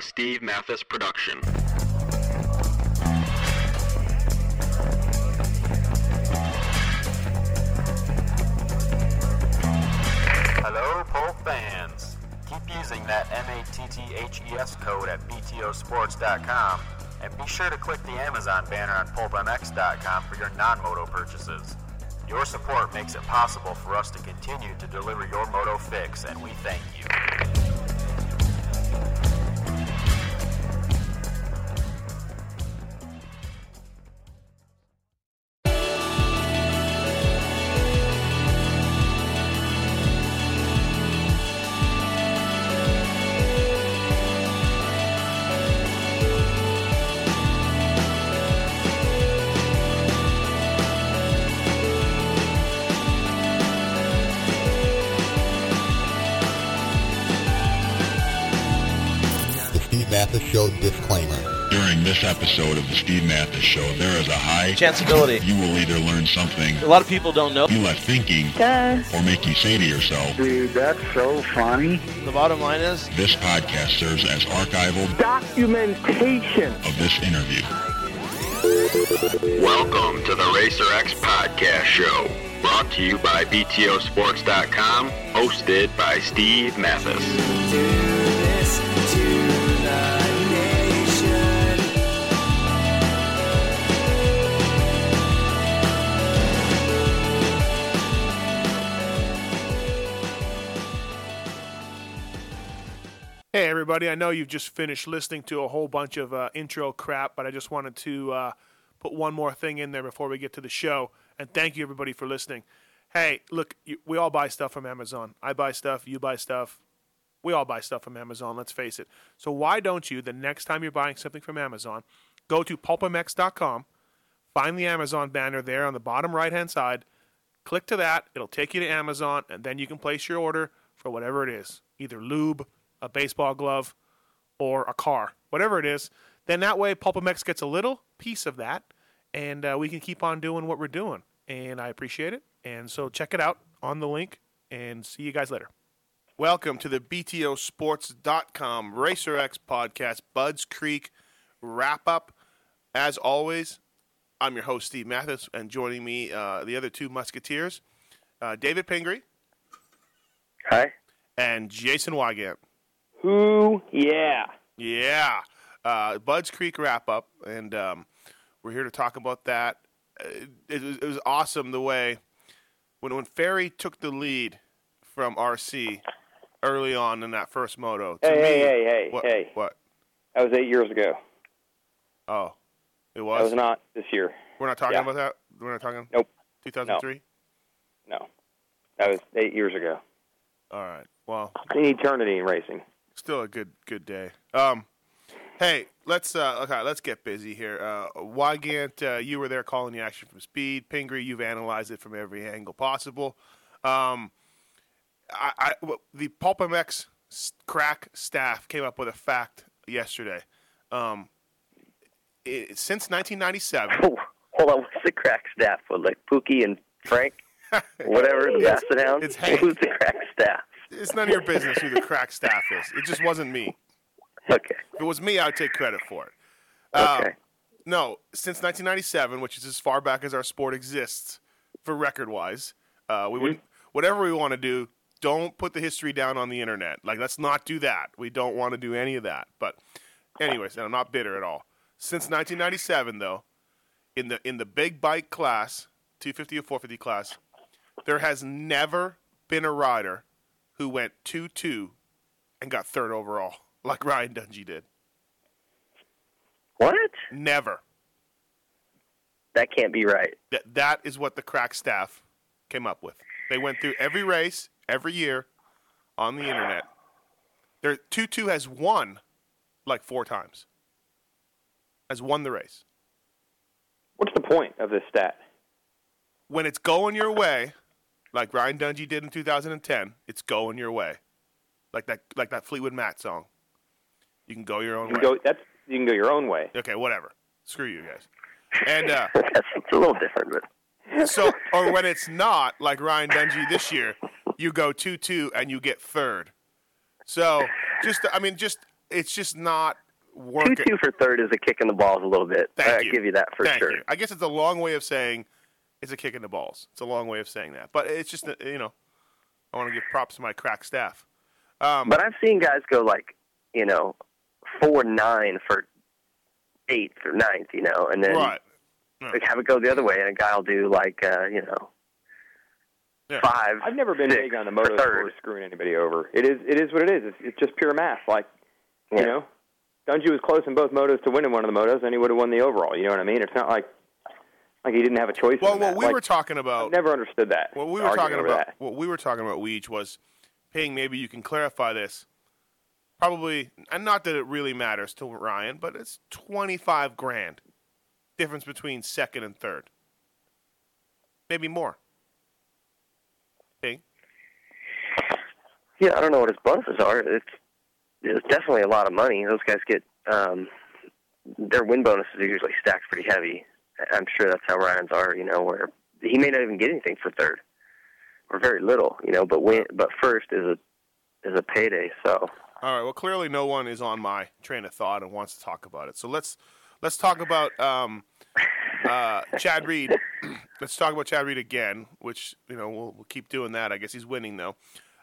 Steve Matthes production. Hello, Pulp fans. Keep using that M-A-T-T-H-E-S code at BTOsports.com and be sure to click the Amazon banner on PulpMX.com for your non-moto purchases. Your support makes it possible for us to continue to deliver your moto fix, and we thank you. Episode of the Steve Matthes Show, there is a high Chanceability. you will either learn something A lot of people don't know. you left thinking or make you say to yourself, Dude, that's so funny. The bottom line is, this podcast serves as archival Documentation. of this interview. Welcome to the Racer X Podcast Show, brought to you by BTOsports.com, hosted by Steve Matthes. Everybody. I know you've just finished listening to a whole bunch of uh, intro crap, but I just wanted to uh, put one more thing in there before we get to the show. And thank you, everybody, for listening. Hey, look, you, we all buy stuff from Amazon. I buy stuff, you buy stuff. We all buy stuff from Amazon, let's face it. So why don't you, the next time you're buying something from Amazon, go to pulpmx.com, find the Amazon banner there on the bottom right hand side, click to that, it'll take you to Amazon, and then you can place your order for whatever it is either lube, a baseball glove, or a car, whatever it is. Then that way, PulpMX gets a little piece of that, and uh, we can keep on doing what we're doing. And I appreciate it. And so check it out on the link, and see you guys later. Welcome to the BTOsports.com RacerX podcast, Budds Creek wrap up. As always, I'm your host, Steve Matthes, and joining me, uh, the other two Musketeers, uh, David Pingree Hi. and Jason Weigandt. Who? Yeah. Yeah. Uh, Budds Creek wrap up, and um, we're here to talk about that. Uh, It, was, it was awesome the way when when Ferry took the lead from RC early on in that first moto. To Hey, me, hey, hey, hey, what, hey. What? That was eight years ago. Oh, it That was. was not this year. we're not talking yeah. about that. We're not talking. Nope. 2003. No. That was eight years ago. All right. Well, In eternity in racing. Still a good good day. Um, hey, let's uh, okay, let's get busy here. Uh, Weigandt, uh, you were there calling the action from speed. Pingree, you've analyzed it from every angle possible. Um, I, I w- the PulpMX crack staff came up with a fact yesterday. Um, it, since 1997, Oh, hold on. What's the crack staff with like Pookie and Frank? Whatever the Basset Hounds? it's Hank. Who's the crack staff? It's none of your business who the crack staff is. It just wasn't me. Okay. If it was me, I'd take credit for it. Um, Okay. No, since 1997, which is as far back as our sport exists, for record wise, uh, we would whatever we want to do. Don't put the history down on the internet. Like, let's not do that. We don't want to do any of that. But, anyways, and I'm not bitter at all. Since 1997, though, in the in the big bike class, 250 or 450 class, there has never been a rider who went 2-2 and got third overall, like Ryan Dungey did. What? Never. That can't be right. That that is what the crack staff came up with. They went through every race, every year, on the internet. Their two two has won like four times. Has won the race. What's the point of this stat? When it's going your way, like Ryan Dungey did in 2010, it's going your way. Like that like that Fleetwood Mac song. You can go your own You way. go. That's you can go your own way. okay, whatever. Screw you guys. And uh That's it's a little different, but So, or when it's not like Ryan Dungey this year, you go two two and you get third. So, just I mean, just it's just not Two working. two for third is a kick in the balls a little bit. Thank I you. give you that for Thank sure. you. I guess it's a long way of saying it's a kick in the balls. It's a long way of saying that, but it's just you know, I want to give props to my crack staff. Um, But I've seen guys go like, you know, four nine for eighth or ninth, you know, and then right. like, have it go the other way, and a guy will do like, uh, you know, Yeah. five. I've never been six big on the for moto sport screwing anybody over. It is it is what it is. It's, it's just pure math. Like Yeah. you know, Dungey was close in both motos to winning one of the motos, and he would have won the overall. You know what I mean? It's not like like he didn't have a choice. Well, what that. we Like, were talking about, I've never understood that. what we were talking about, that. what we were talking about, Weege was, Ping. Maybe you can clarify this. Probably, and not that it really matters to Ryan, but it's twenty five grand difference between second and third. Maybe more. Ping. Yeah, I don't know what his bonuses are. It's it's definitely a lot of money. Those guys get um, their win bonuses are usually stacked pretty heavy. I'm sure that's how Ryan's are. You know, where he may not even get anything for third, or very little. You know, but win, but first is a is a payday. So All right. Well, clearly no one is on my train of thought and wants to talk about it. So let's let's talk about um, uh, Chad Reed. let's talk about Chad Reed again, which you know we'll, we'll keep doing that. I guess he's winning though.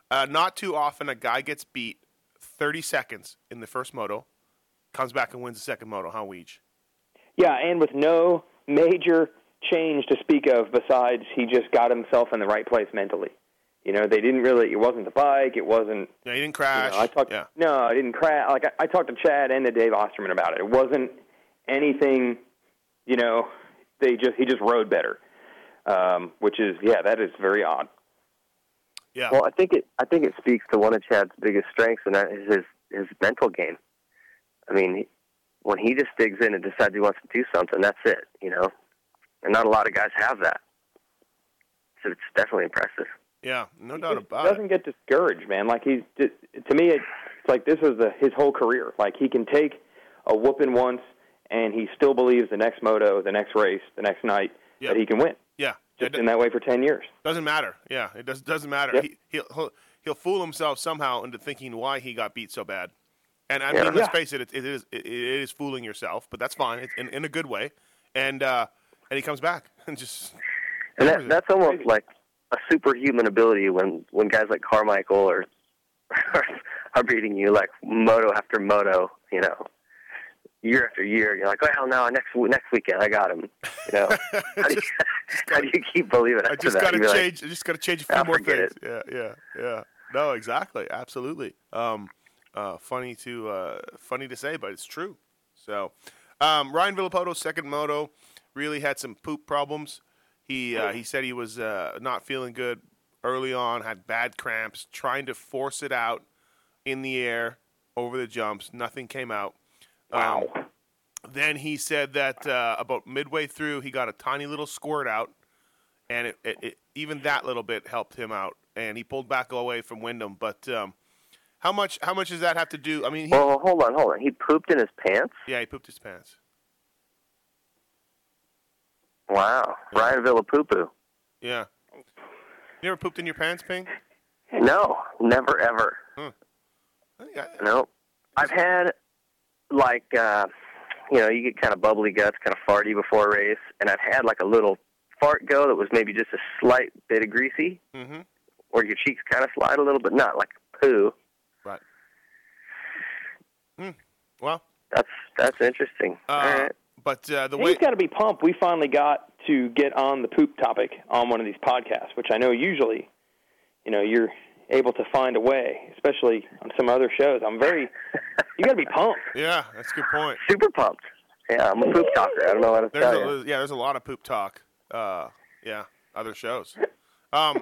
Uh, not too often a guy gets beat 30 seconds in the first moto, comes back and wins the second moto. Huh, Weege? Yeah, and with no major change to speak of besides he just got himself in the right place mentally. You know, they didn't really. It wasn't the bike. It wasn't. Yeah, he didn't You crash. know, I talked. yeah. No, I didn't crash. Like I, I talked to Chad and to Dave Osterman about it. It wasn't anything. You know, they just he just rode better, um, which is yeah, that is very odd. Yeah. well, I think it I think it speaks to one of Chad's biggest strengths, and that is his his mental game. I mean, he, when he just digs in and decides he wants to do something, that's it. You know, and not a lot of guys have that. So it's definitely impressive. yeah. No He doubt about it. He doesn't get discouraged, man. Like he's just, to me, it's like this is the his whole career. Like he can take a whooping once, and he still believes the next moto, the next race, the next night Yeah. that he can win. Yeah. Just It- in that way for ten years. Doesn't matter. Yeah, it does, doesn't matter. Yep. He, he'll, he'll he'll fool himself somehow into thinking why he got beat so bad. And I Yeah. mean, let's Yeah. face it, it, it is it, it is fooling yourself, but that's fine. It's in, in a good way. And uh, and he comes back and just And that, that's almost Crazy. like a superhuman ability when when guys like Carmichael are are beating you like moto after moto, you know, year after year. You're like, well, no, next next weekend I got him. You know, how, do you, how do you keep believing I after just that? got to You'd like. I just got to change a few "Ah, more forget things. Yeah, yeah, yeah. No, exactly, absolutely. Um, uh, funny to uh, funny to say, but it's true. So, um, Ryan Villopoto, second moto, really had some poop problems. He uh, he said he was uh, not feeling good early on, had bad cramps, trying to force it out in the air over the jumps. Nothing came out. Um, then he said that uh, about midway through, he got a tiny little squirt out, and it, it, it, even that little bit helped him out, and he pulled back away from Windham. But um, how much how much does that have to do? I mean, he, well, hold on, hold on. He pooped in his pants. yeah, he pooped his pants. Wow, Ryan Villapupu. Yeah. You ever pooped in your pants, Ping? No, never ever. I think I- No, I've had like uh, you know you get kind of bubbly guts, kind of farty before a race, and I've had like a little fart go that was maybe just a slight bit of greasy, Mhm. or your cheeks kind of slide a little, but not like poo. Right. Hmm. Well, That's that's interesting. uh, All right. but uh, the way He's got to be pumped. We finally got to get on the poop topic on one of these podcasts, which I know usually, you know, you're able to find a way, especially on some other shows. I'm very, you got to be pumped. yeah, that's a good point. Super pumped. Yeah, I'm a poop talker. I don't know how to There's tell a, you. yeah, there's a lot of poop talk. Uh, yeah, other shows. Um,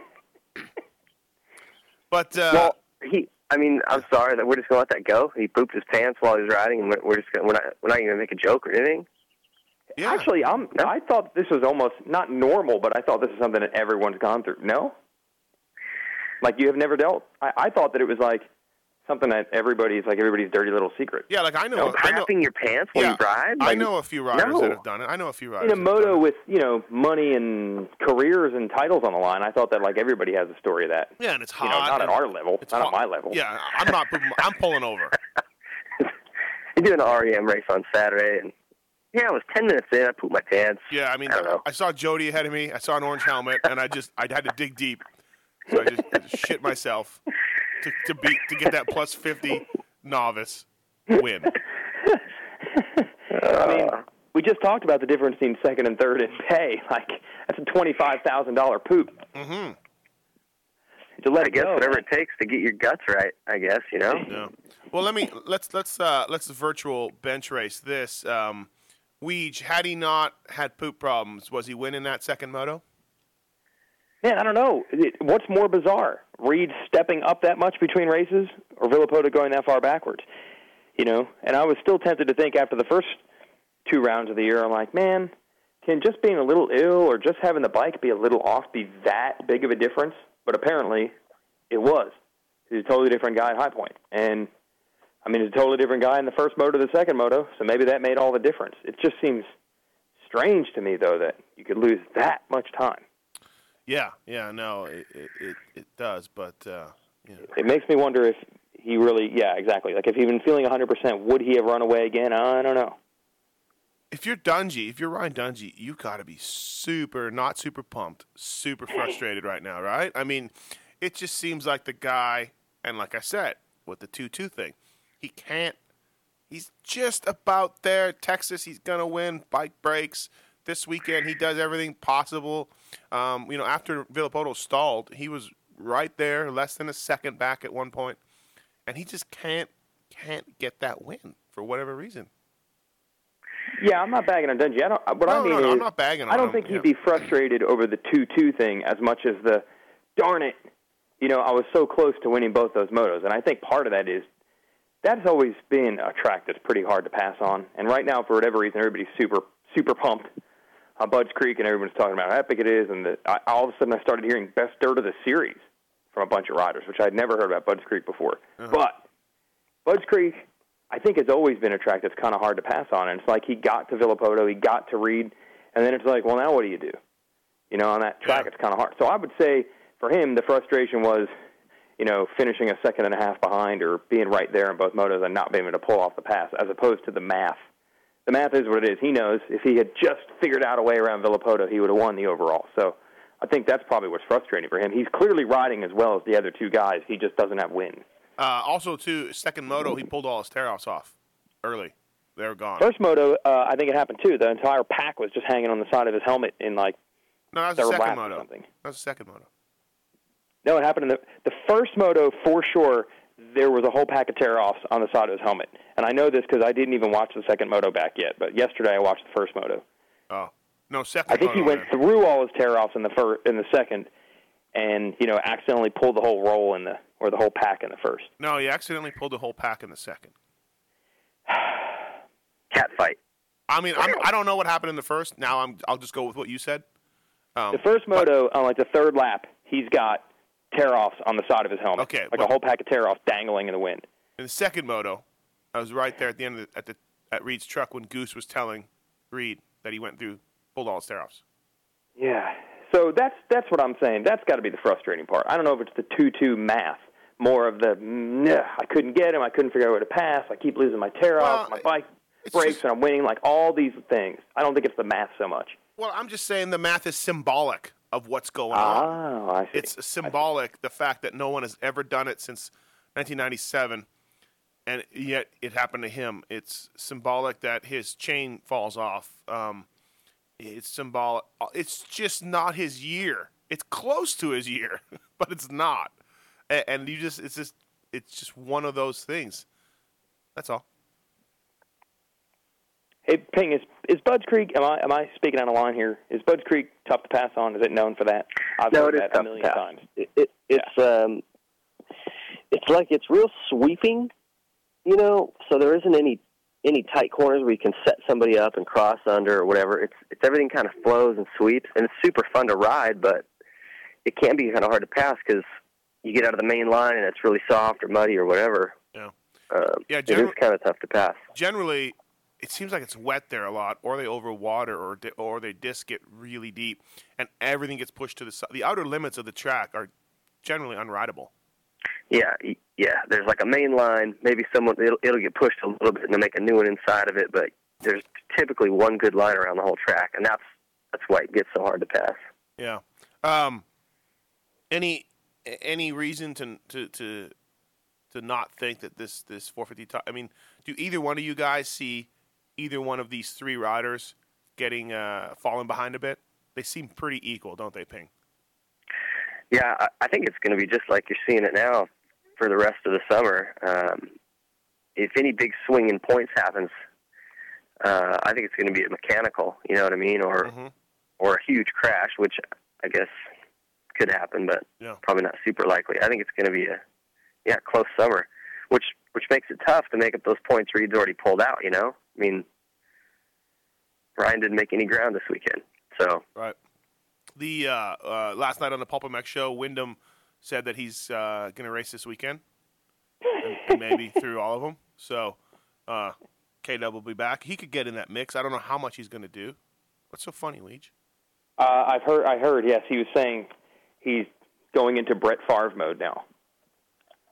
but uh, well, he. I mean, I'm sorry that we're just gonna let that go. He pooped his pants while he was riding, and we're, we're just gonna, we're not we're not gonna make a joke or anything. yeah, Actually, I'm. I thought this was almost not normal, but I thought this is something that everyone's gone through. No, like you have never dealt. I, I thought that it was like something that everybody's like everybody's dirty little secret. yeah, like I know, No, I know, crapping your pants when yeah, you ride. I know a few riders no. that have done it. I know a few riders. In a that have done moto with you know money and careers and titles on the line, I thought that like everybody has a story of that. yeah, and it's You hot. know, not at our level, it's not hot. at my level. Yeah, I'm not. I'm pulling over. You're doing an REM race on Saturday, and yeah, I was ten minutes in. I pooped my pants. Yeah, I mean, I don't know. I saw Jody ahead of me. I saw an orange helmet, and I just I had to dig deep, so I just, I just shit myself to to beat to get that plus fifty novice win. I mean, we just talked about the difference between second and third in pay. Like that's a twenty-five thousand dollar poop. Mm-hmm. To let I it guess go. whatever it takes to get your guts right. I guess you know. Yeah. Well, let me let's let's uh, let's virtual bench race this. Um, Weege, had he not had poop problems, was he winning that second moto? Man, I don't know. What's more bizarre, Reed stepping up that much between races, or Villopoto going that far backwards? You know, and I was still tempted to think after the first two rounds of the year, I'm like, man, can just being a little ill or just having the bike be a little off be that big of a difference? But apparently, it was. He's a totally different guy at High and I mean, he's a totally different guy in the first moto to the second moto. So maybe that made all the difference. It just seems strange to me, though, that you could lose that much time. Yeah, yeah, no, it it, it, does, but uh. It makes me wonder if he really, yeah, exactly. Like if he'd been feeling 100%, would he have run away again? I don't know. if you're Dungey, if you're Ryan Dungey, you got to be super, not super pumped, super frustrated right now, right? I mean, it just seems like the guy, and like I said, with the 2 2 thing, he can't, he's just about there. Texas, he's going to win. Bike breaks. This weekend, he does everything possible. Um, you know, after Villopoto stalled, he was right there, less than a second back at one point, and he just can't can't get that win for whatever reason. Yeah, I'm not bagging on Dungey. I don't. What No, I mean no, no, is, I'm not bagging I don't him, think he'd be frustrated over the two-two thing as much as the, darn it, you know, I was so close to winning both those motos, and I think part of that is that's always been a track that's pretty hard to pass on. And right now, for whatever reason, everybody's super super pumped on Budds Creek, and everyone's talking about how epic it is. And the, I, all of a sudden, I started hearing best dirt of the series from a bunch of riders, which I'd never heard about Budds Creek before. Uh-huh. But Budds Creek, I think, has always been a track that's kind of hard to pass on. And it's like he got to Villopoto, he got to Reed, and then it's like, well, now what do you do? You know, on that track, it's kind of hard. So I would say for him, the frustration was, you know, finishing a second and a half behind or being right there in both motos and not being able to pull off the pass, as opposed to the math. The math is what it is. He knows if he had just figured out a way around Villopoto, he would have won the overall. So I think that's probably what's frustrating for him. He's clearly riding as well as the other two guys. He just doesn't have wins. Uh, also, too, second moto, he pulled all his tear offs off early. They were gone. First moto, uh, I think it happened too. The entire pack was just hanging on the side of his helmet in like no, that was the second or moto. something. That was the second moto. No, it happened in the the first moto for sure. There was a whole pack of tear offs on the side of his helmet, and I know this because I didn't even watch the second moto back yet. But yesterday I watched the first moto. Oh, no, second I think he went there. through all his tear offs in the first in the second, and you know accidentally pulled the whole roll in the or the whole pack in the first. No, he accidentally pulled the whole pack in the second. Cat fight. I mean, I'm, I don't know what happened in the first. Now I'm, I'll just go with what you said. Um, The first moto on like the third lap, he's got tear offs on the side of his helmet. Okay, like but- a whole pack of tear offs dangling in the wind. in the second moto, I was right there at the end of the, at the at Reed's truck when Goose was telling Reed that he went through pulled all his tear offs. Yeah. So that's that's what I'm saying. That's got to be the frustrating part. I don't know if it's the two-two math, more of the nah, I couldn't get him, I couldn't figure out where to pass, I keep losing my tear off, Well, my bike breaks, just- and I'm winning. Like all these things. I don't think it's the math so much. Well, I'm just saying the math is symbolic of what's going on. Oh, I see. It's symbolic the fact that no one has ever done it since 1997, and yet it happened to him. It's symbolic that his chain falls off. Um, it's symbolic. It's just not his year. It's close to his year, but it's not. A- And you just, it's just, it's just one of those things. That's all. Hey, Ping, is is Budds Creek? Am I am I speaking out of line here? Is Budds Creek tough to pass on? Is it known for that? I've no, heard it is that tough a million to pass. times. It, it, it's um, it's like it's real sweeping, you know. So there isn't any any tight corners where you can set somebody up and cross under or whatever. It's it's everything kind of flows and sweeps, and it's super fun to ride, but it can be kind of hard to pass because you get out of the main line and it's really soft or muddy or whatever. Yeah. Um, Yeah, it is kind of tough to pass. generally it seems like it's wet there a lot, or they over water, or di- or they disc it really deep, and everything gets pushed to the side. The outer limits of the track are generally unrideable. Yeah, yeah, there's like a main line. Maybe someone it'll, it'll get pushed a little bit and they'll make a new one inside of it, but there's typically one good line around the whole track, and that's that's why it gets so hard to pass. Yeah. Um, any any reason to to to to not think that this this 450 top? I mean, do either one of you guys see either one of these three riders getting uh, falling behind a bit? They seem pretty equal, don't they, Ping? Yeah, I, I think it's going to be just like you're seeing it now for the rest of the summer. Um, if any big swing in points happens, uh, I think it's going to be a mechanical. You know what I mean, or Mhm. or a huge crash, which I guess could happen, but Yeah. probably not super likely. I think it's going to be a yeah close summer, which which makes it tough to make up those points Reed's already pulled out. You know, I mean, Ryan didn't make any ground this weekend, so Right. The uh, uh, last night on the Pulp MX show, Windham said that he's uh, going to race this weekend, and, and maybe through all of them. So uh, K Dub will be back. He could get in that mix. I don't know how much he's going to do. What's so funny, Leach? Uh, I've heard. I heard. Yes, he was saying he's going into Brett Favre mode now.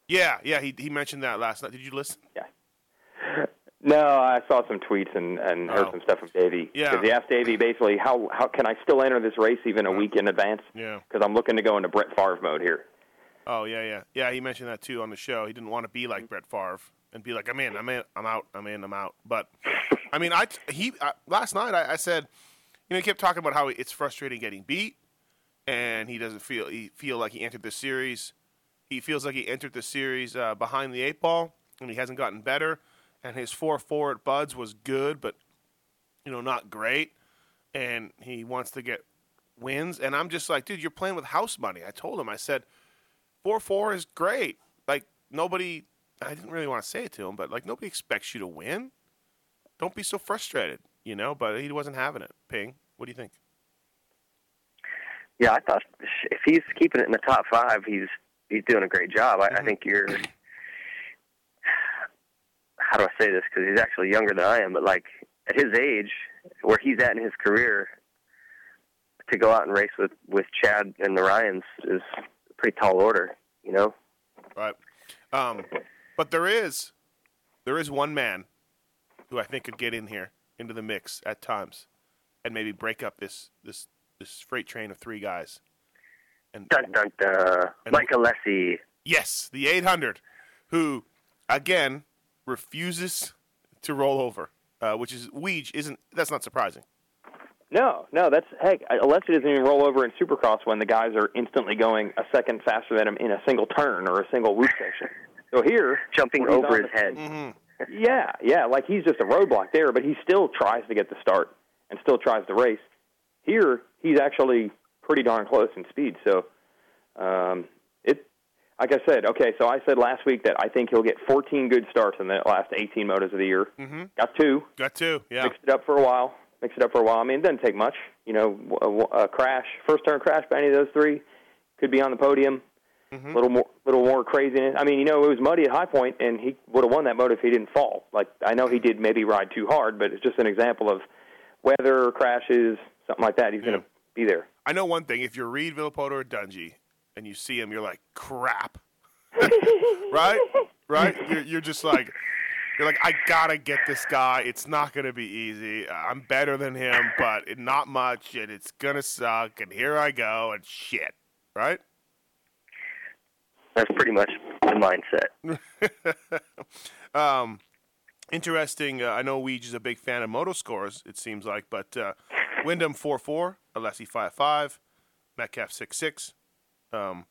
Yeah, yeah. He he mentioned that last night. Did you listen? Yeah. No, I saw some tweets and, and heard Oh. some stuff from Davey. Yeah. Because he asked Davey basically, how how can I still enter this race even a week in advance? Yeah. Because I'm looking to go into Brett Favre mode here. Oh yeah, yeah, yeah. He mentioned that too on the show. He didn't want to be like Brett Favre and be like, "I'm in, I'm in, I'm out, I'm in, I'm out." But I mean, I he last night I, I said, you know, he kept talking about how it's frustrating getting beat, and he doesn't feel he feel like he entered the series. He feels like he entered the series uh, behind the eight ball, and he hasn't gotten better. And his four at Budds was good, but you know, not great. And he wants to get wins. And I'm just like, dude, you're playing with house money. I told him, I said four four is great. Like nobody, I didn't really want to say it to him, but like nobody expects you to win. Don't be so frustrated, you know. But he wasn't having it. Ping, what do you think? yeah, I thought if he's keeping it in the top five, he's he's doing a great job. I, I mm-hmm. think you're. How do I say this? Because he's actually younger than I am, but like at his age, where he's at in his career, to go out and race with with Chad and the Ryans is pretty tall order. You know. Right. Um, but there is, there is one man who I think could get in here into the mix at times, and maybe break up this this this freight train of three guys. And Dun dun dun. And- Mike Alessi. Yes, the 800, who again refuses to roll over, uh, which is Weege isn't. That's not surprising. No, no, that's heck. Alessi doesn't even roll over in Supercross when the guys are instantly going a second faster than him in a single turn or a single loop section. So here, Jumping over his the- head. Mm-hmm. Yeah, yeah, like he's just a roadblock there, but he still tries to get the start and still tries to race. Here, he's actually pretty darn close in speed. So, um, it, like I said, okay. So I said last week that I think he'll get 14 good starts in the last 18 motos of the year. Mm-hmm. Got two, Got two. Yeah. mixed it up for a while. Mixed it up for a while. I mean, it doesn't take much. You know, a, a crash, first turn crash by any of those three, could be on the podium. Mm-hmm. A little more, little more craziness. I mean, you know, it was muddy at High Point, and he would have won that moto if he didn't fall. Like I know he did maybe ride too hard, but it's just an example of weather crashes, something like that. He's going to be there. I know one thing: if you're Reed, Villopoto, or Dungey, and you see him, you're like, crap, right? Right? You're, you're just like, you're like, I gotta get this guy. It's not gonna be easy. I'm better than him, but it, not much, and it's gonna suck. And here I go, and shit, right? That's pretty much the mindset. um, interesting. Uh, I know Weege is a big fan of moto scores. It seems like, but uh, Windham four four, Alessi five five, Metcalfe six six. Um,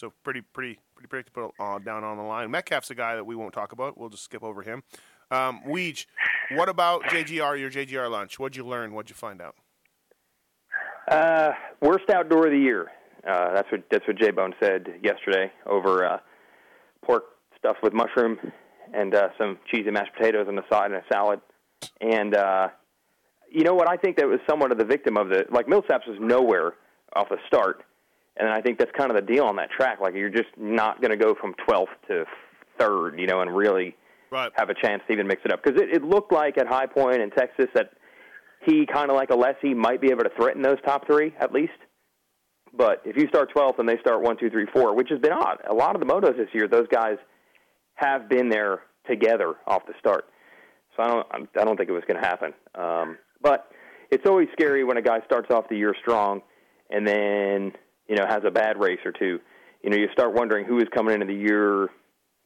so pretty pretty pretty predictable uh, down on the line. Metcalfe's a guy that we won't talk about. We'll just skip over him. Um, what about JGR? Your JGR lunch? What'd you learn? What'd you find out? Uh, worst outdoor of the year. Uh, that's what that's what J Bone said yesterday over uh, pork stuffed with mushroom and uh, some cheesy mashed potatoes on the side and a salad. And uh, you know what? I think that was somewhat of the victim of the like Millsaps was nowhere off the start, and I think that's kind of the deal on that track. Like you're just not going to go from 12th to third, you know, and really right. have a chance to even mix it up because it, it looked like at High Point in Texas that he kind of like Alessi might be able to threaten those top three at least. But if you start 12th and they start one, two, three, four, which has been odd. A lot of the motos this year, those guys have been there together off the start. So I don't, I don't think it was going to happen. Um, but it's always scary when a guy starts off the year strong and then you know has a bad race or two. You know, you start wondering who is coming into the year,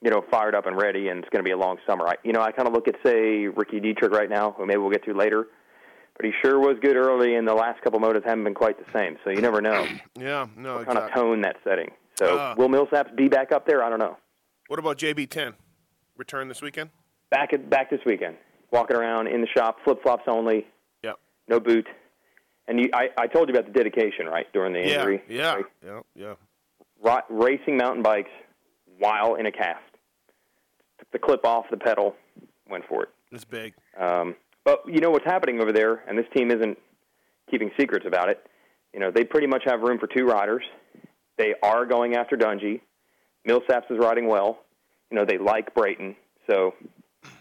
you know, fired up and ready, and it's going to be a long summer. I, you know, I kind of look at say Ricky Dietrich right now, who maybe we'll get to later, but he sure was good early, and the last couple motos haven't been quite the same. So you never know Yeah, no, what kind of tone that's setting. So Uh. will Millsaps be back up there? I don't know. What about JB10? Return this weekend? Back at, back this weekend, walking around in the shop, flip flops only, Yep. no boot. And you, I, I told you about the dedication, right, during the Yeah, injury. yeah, Right? yeah, yeah. Ra- racing mountain bikes while in a cast. Took the clip off the pedal, went for it. It's big. Um, but you know what's happening over there, and this team isn't keeping secrets about it. You know, they pretty much have room for two riders. They are going after Dungey. Millsaps is riding well. You know, they like Brayton. So,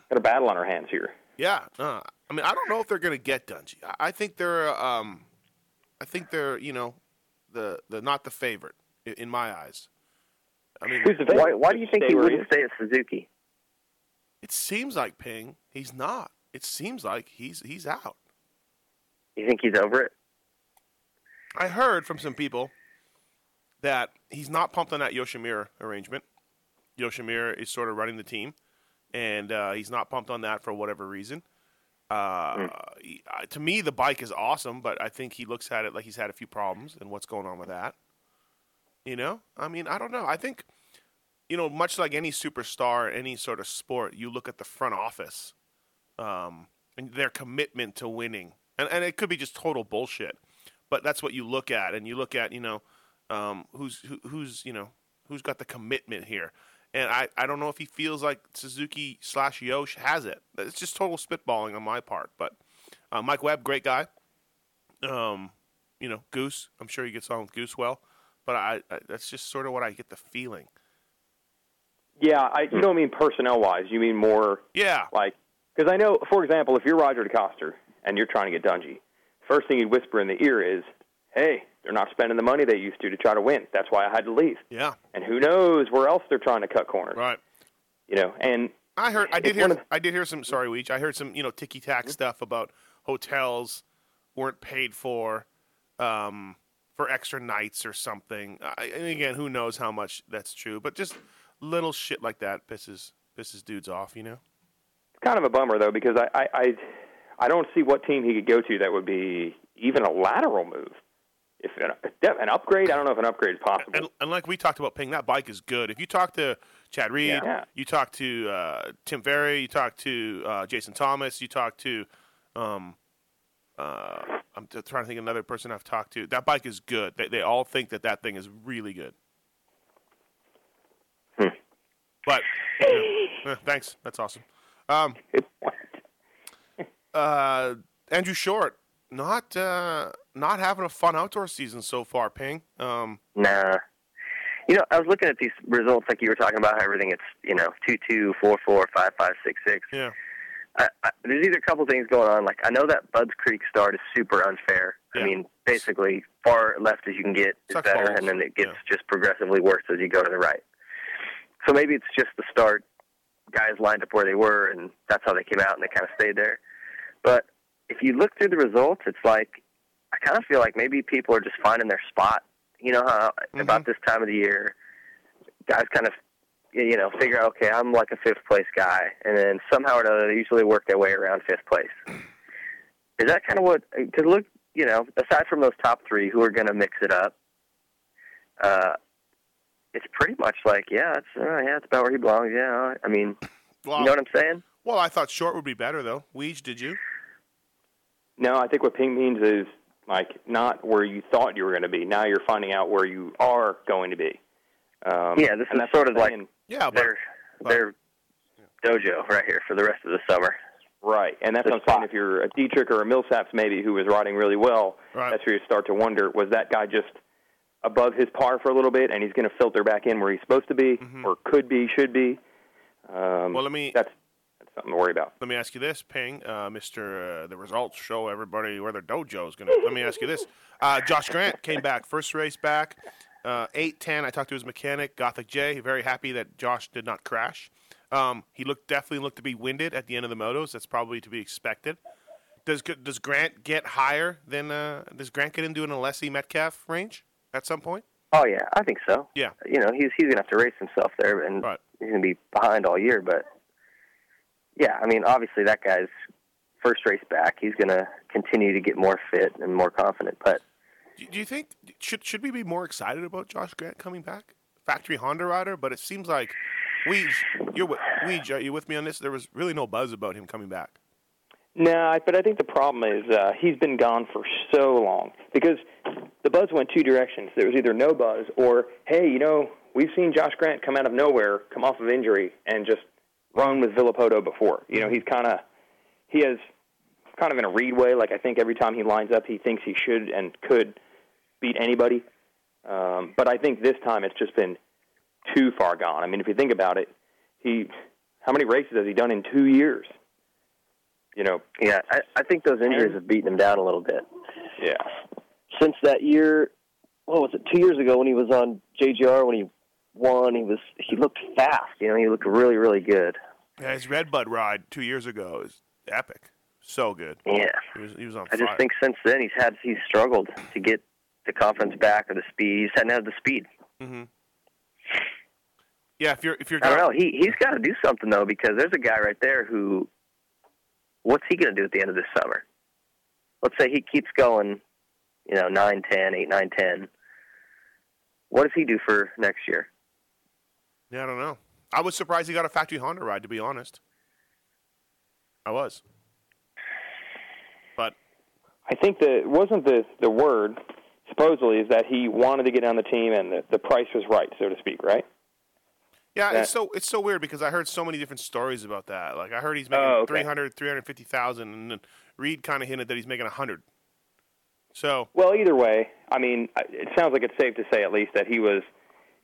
got a battle on our hands here. Yeah. Uh, I mean, I don't know if they're going to get Dungey. I, I think they're. Um, I think they're. You know, the the not the favorite in, in my eyes. I mean, Who's the favorite? Why, why do you think he he wouldn't stay at Suzuki? it seems like Ping. He's not. It seems like he's he's out. You think he's over it? I heard from some people that he's not pumped on that Yoshimura arrangement. Yoshimura is sort of running the team, and uh, he's not pumped on that for whatever reason. Uh, he- uh, to me, the bike is awesome, but I think he looks at it like he's had a few problems, and what's going on with that? You know, I mean, I don't know. I think, you know, much like any superstar, any sort of sport, you look at the front office um, and their commitment to winning, and and it could be just total bullshit, but that's what you look at, and you look at, you know, um, who's who, who's you know who's got the commitment here. And I, I don't know if he feels like Suzuki slash Yosh has it. It's just total spitballing on my part. But uh, Mike Webb, great guy. Um, you know, Goose. I'm sure he gets on with Goose well. But I, I that's just sort of what I get the feeling. Yeah, I, you don't mean personnel wise. You mean more Yeah, like because I know, for example, if you're Roger DeCoster and you're trying to get Dungey, first thing you'd whisper in the ear is, "Hey, they're not spending the money they used to to try to win. That's why I had to leave." yeah, And who knows where else they're trying to cut corners? right. You know, and I heard. I did hear. of- I did hear some. Sorry, Weege. I heard some. You know, ticky tack stuff about hotels weren't paid for um, for extra nights or something. I, and again, who knows how much that's true? But just little shit like that pisses pisses dudes off. You know. it's kind of a bummer though because I, I I I don't see what team he could go to that would be even a lateral move. If an, an upgrade, I don't know if an upgrade is possible. And, and like we talked about, Ping, that bike is good. If you talk to Chad Reed, Yeah. you talk to uh, Tim Ferry, you talk to uh, Jason Thomas, you talk to, um, uh, I'm trying to think of another person I've talked to. That bike is good. They, they all think that that thing is really good. Hmm. But you know, eh, thanks, that's awesome. Um, uh, Andrew Short, not uh, not having a fun outdoor season so far. Ping. Um, Nah. You know, I was looking at these results like you were talking about how everything it's you know two two four four five five six six. yeah. I, I, there's either a couple things going on. Like I know that Budds Creek start is super unfair. Yeah. I mean, basically, far left as you can get is Sucks better, balls. and then it gets Yeah. just progressively worse as you go to the right. So maybe it's just the start. Guys lined up where they were, and that's how they came out, and they kind of stayed there. But if you look through the results, it's like I kind of feel like maybe people are just finding their spot. You know how about this time of the year, guys kind of you know figure out okay, I'm like a fifth place guy, and then somehow or another they usually work their way around fifth place. Is that kind of what? Because look, you know, aside from those top three who are going to mix it up, uh, it's pretty much like yeah, it's uh, yeah, it's about where he belongs. Yeah, I mean, Well, you know what I'm saying? well, I thought Short would be better though. Weege, did you? No, I think what ping means is like not where you thought you were going to be. Now you're finding out where you are going to be. Um, Yeah, this and is that's sort of like saying. Yeah, but their but- their dojo right here for the rest of the summer. right, and that's the what I'm saying. If you're a Dietrich or a Millsaps maybe who was riding really well, Right. that's where you start to wonder: was that guy just above his par for a little bit, and he's going to filter back in where he's supposed to be, or could be, should be? Um, Well, let me- That's that's something to worry about. Let me ask you this, Ping, uh, Mister. Uh, the results show everybody where their dojo is going to. Let me ask you this: uh, Josh Grant came back, first race back, uh, eight ten. I talked to his mechanic, Gothic J. Very happy that Josh did not crash. Um, he looked definitely looked to be winded at the end of the motos. That's probably to be expected. Does does Grant get higher than uh, does Grant get into an Alessi Metcalfe range at some point? Oh yeah, I think so. Yeah. You know, he's he's gonna have to race himself there, and Right. he's gonna be behind all year. But yeah, I mean, obviously that guy's first race back. He's gonna continue to get more fit and more confident. But Do do you think should should we be more excited about Josh Grant coming back? Factory Honda rider, but it seems like Weege, you're with, Weege, are you with me on this? There was really no buzz about him coming back. No, but I think the problem is uh, he's been gone for so long because the buzz went two directions. There was either no buzz or, hey, you know, we've seen Josh Grant come out of nowhere, come off of injury, and just run with Villopoto before. You know, he's kind of he has kind of in a Reed way. Like I think every time he lines up, he thinks he should and could beat anybody. Um, but I think this time it's just been too far gone. I mean, if you think about it, he how many races has he done in two years? You know, yeah, I, I think those injuries have beaten him down a little bit. yeah. Since that year, what was it? Two years ago when he was on JGR when he won, he was he looked fast. You know, he looked really really good. Yeah, his Redbud ride two years ago is epic, so good. Yeah. He was he was on I fire. just think since then he's had he's struggled to get the confidence back or the speed. He just hadn't had the speed. Mm-hmm. Yeah, if you're if you're I don't know. He he's got to do something though because there's a guy right there who, what's he going to do at the end of this summer? Let's say he keeps going, you know, nine, ten, eight, nine, ten. What does he do for next year? Yeah, I don't know. I was surprised he got a factory Honda ride. To be honest, I was. But I think that wasn't the the word supposedly is that he wanted to get on the team and the the price was right, so to speak, right? yeah, That- it's so it's so weird because I heard so many different stories about that. Like I heard he's making Oh, okay. 300, 350,000, and then Reed kind of hinted that he's making hundred. So Well, either way, I mean, it sounds like it's safe to say at least that he was,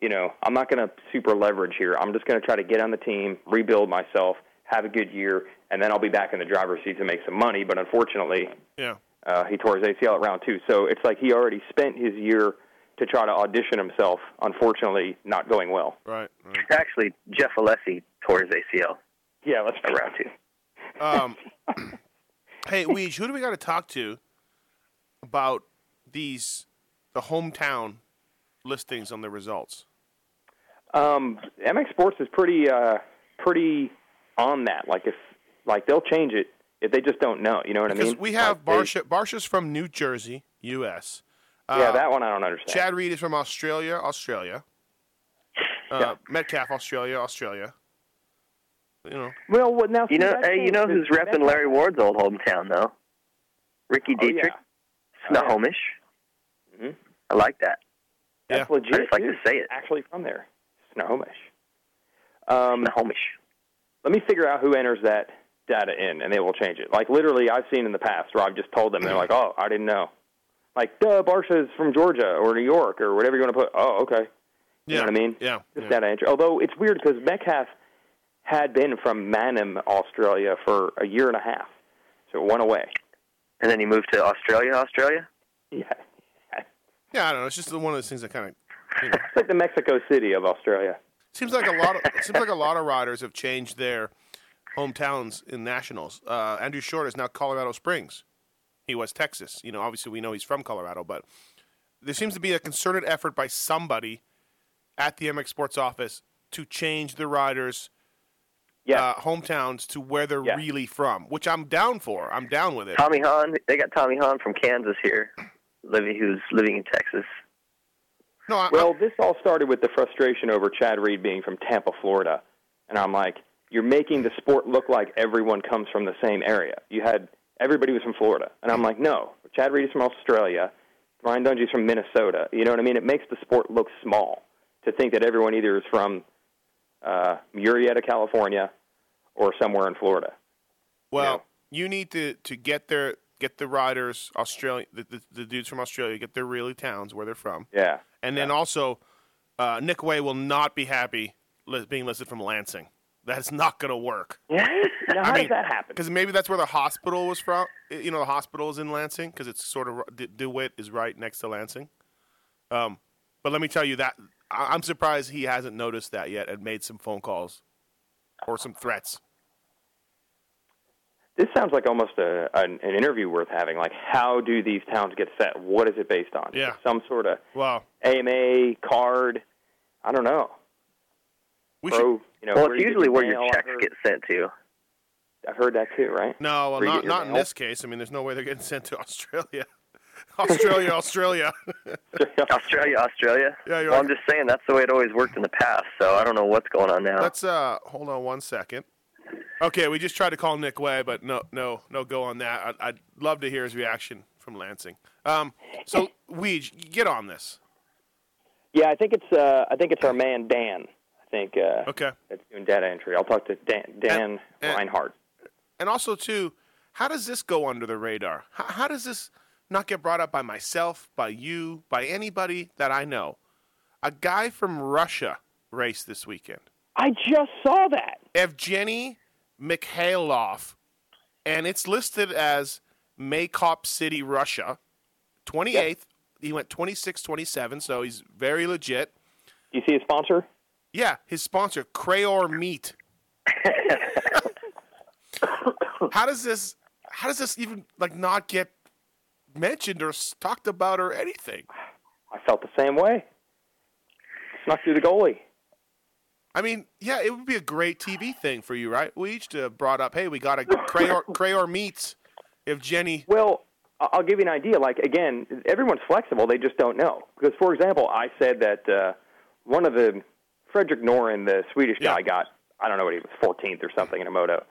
you know, I'm not going to super leverage here. I'm just going to try to get on the team, rebuild myself, have a good year, and then I'll be back in the driver's seat to make some money. But unfortunately, yeah, uh, he tore his ACL at round two, so it's like he already spent his year to try to audition himself. Unfortunately, not going well. right. right. Actually, Jeff Alessi tore his ACL Yeah, let's at round two. Um, hey, Weege, who do we got to talk to about these the hometown listings on the results? Um, MX Sports is pretty uh, pretty on that. Like if like they'll change it if they just don't know. You know what Because I mean? we have Like, they- Barcia. Barcia's from New Jersey, U.S. Uh, yeah, that one I don't understand. Chad Reed is from Australia, Australia. Uh, Yeah. Metcalfe, Australia, Australia. You know, Well, what now? You see, know, that hey, you know changes. who's repping Larry Ward's old hometown though? Ricky Oh, yeah. Dietrich, Oh, yeah. Snohomish. Mhm. I like that. That's Yeah. legit. I just like too. to say it. Actually, from there, Snohomish. Um, Snohomish. let me figure out who enters that data in, and they will change it. Like literally, I've seen in the past where I've just told them, they're like, "Oh, I didn't know." Like, duh, Barcia's from Georgia or New York or whatever you want to put. Oh, okay. You yeah, know what I mean? Yeah, Just yeah. data entry. Although it's weird because Metcalfe had been from Mannum, Australia, for a year and a half, so it went away. And then he moved to Australia, Australia? Yeah, yeah. I don't know. It's just one of those things that kind of, you know, it's like the Mexico City of Australia. seems like a lot of seems like a lot of riders have changed their hometowns in nationals. Uh, Andrew Short is now Colorado Springs. He was Texas. You know, obviously we know he's from Colorado, but there seems to be a concerted effort by somebody at the MX Sports office to change the riders' Yeah, uh, hometowns to where they're Yeah. really from, which I'm down for. I'm down with it. Tommy Hahn, they got Tommy Hahn from Kansas here, living who's living in Texas. No, I, Well, this all started with the frustration over Chad Reed being from Tampa, Florida. And I'm like, you're making the sport look like everyone comes from the same area. You had everybody was from Florida. And I'm like, no, Chad Reed is from Australia. Ryan Dungey's from Minnesota. You know what I mean? It makes the sport look small to think that everyone either is from uh, Murrieta, California, or somewhere in Florida. Well, you need to, to get their get the riders Australia the, the, the dudes from Australia get their really towns where they're from, Yeah. and then also uh, Nick Wey will not be happy li- being listed from Lansing. That's not going to work. Yeah. Now, how I mean, does that happen? Because maybe that's where the hospital was from. You know, the hospital is in Lansing because it's sort of De- DeWitt is right next to Lansing. Um, but let me tell you that I- I'm surprised he hasn't noticed that yet and made some phone calls or some threats. This sounds like almost a, an, an interview worth having. Like, how do these towns get set? What is it based on? Yeah. Some sort of Wow. AMA card. I don't know. We Pro, should. you know, well, where it's you usually where your checks get sent to. I've heard that too, right? No, well, Where not get not in this case. I mean, there's no way they're getting sent to Australia. Australia, Australia. Australia, Australia. Yeah, you're well, like- I'm just saying that's the way it always worked in the past. So I don't know what's going on now. Let's uh hold on one second. Okay, we just tried to call Nick Wey, but no, no, no go on that. I'd, I'd love to hear his reaction from Lansing. Um, so Weege, get on this. Yeah, I think it's uh, I think it's our man Dan. I think uh, Okay, that's doing data entry. I'll talk to Dan, Dan and- Reinhardt. and also too, how does this go under the radar? How, how does this not get brought up by myself, by you, by anybody that I know? A guy from Russia raced this weekend. I just saw that. Evgeny Mikhailov, and it's listed as Maykop City, Russia. 28th. He went 26 27, so he's very legit. You see his sponsor? Yeah, his sponsor, Crayor Meat. how does this how does this even like not get mentioned or talked about or anything? I felt the same way. Snuck through the goalie. I mean, yeah, it would be a great TV thing for you, right? We each have brought up, hey, we got a Crayor, Crayor Meats. If Jenny, Well, I'll give you an idea. Like again, everyone's flexible. They just don't know. Because, for example, I said that uh, one of the Frederick Norin, the Swedish Yeah. guy, got I don't know what he was 14th or something in a moto.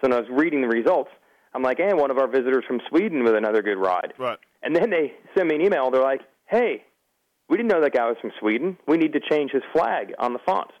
So when I was reading the results, I'm like, and one of our visitors from Sweden with another good ride. right? And then they send me an email. They're like, hey, we didn't know that guy was from Sweden. We need to change his flag on the fonts.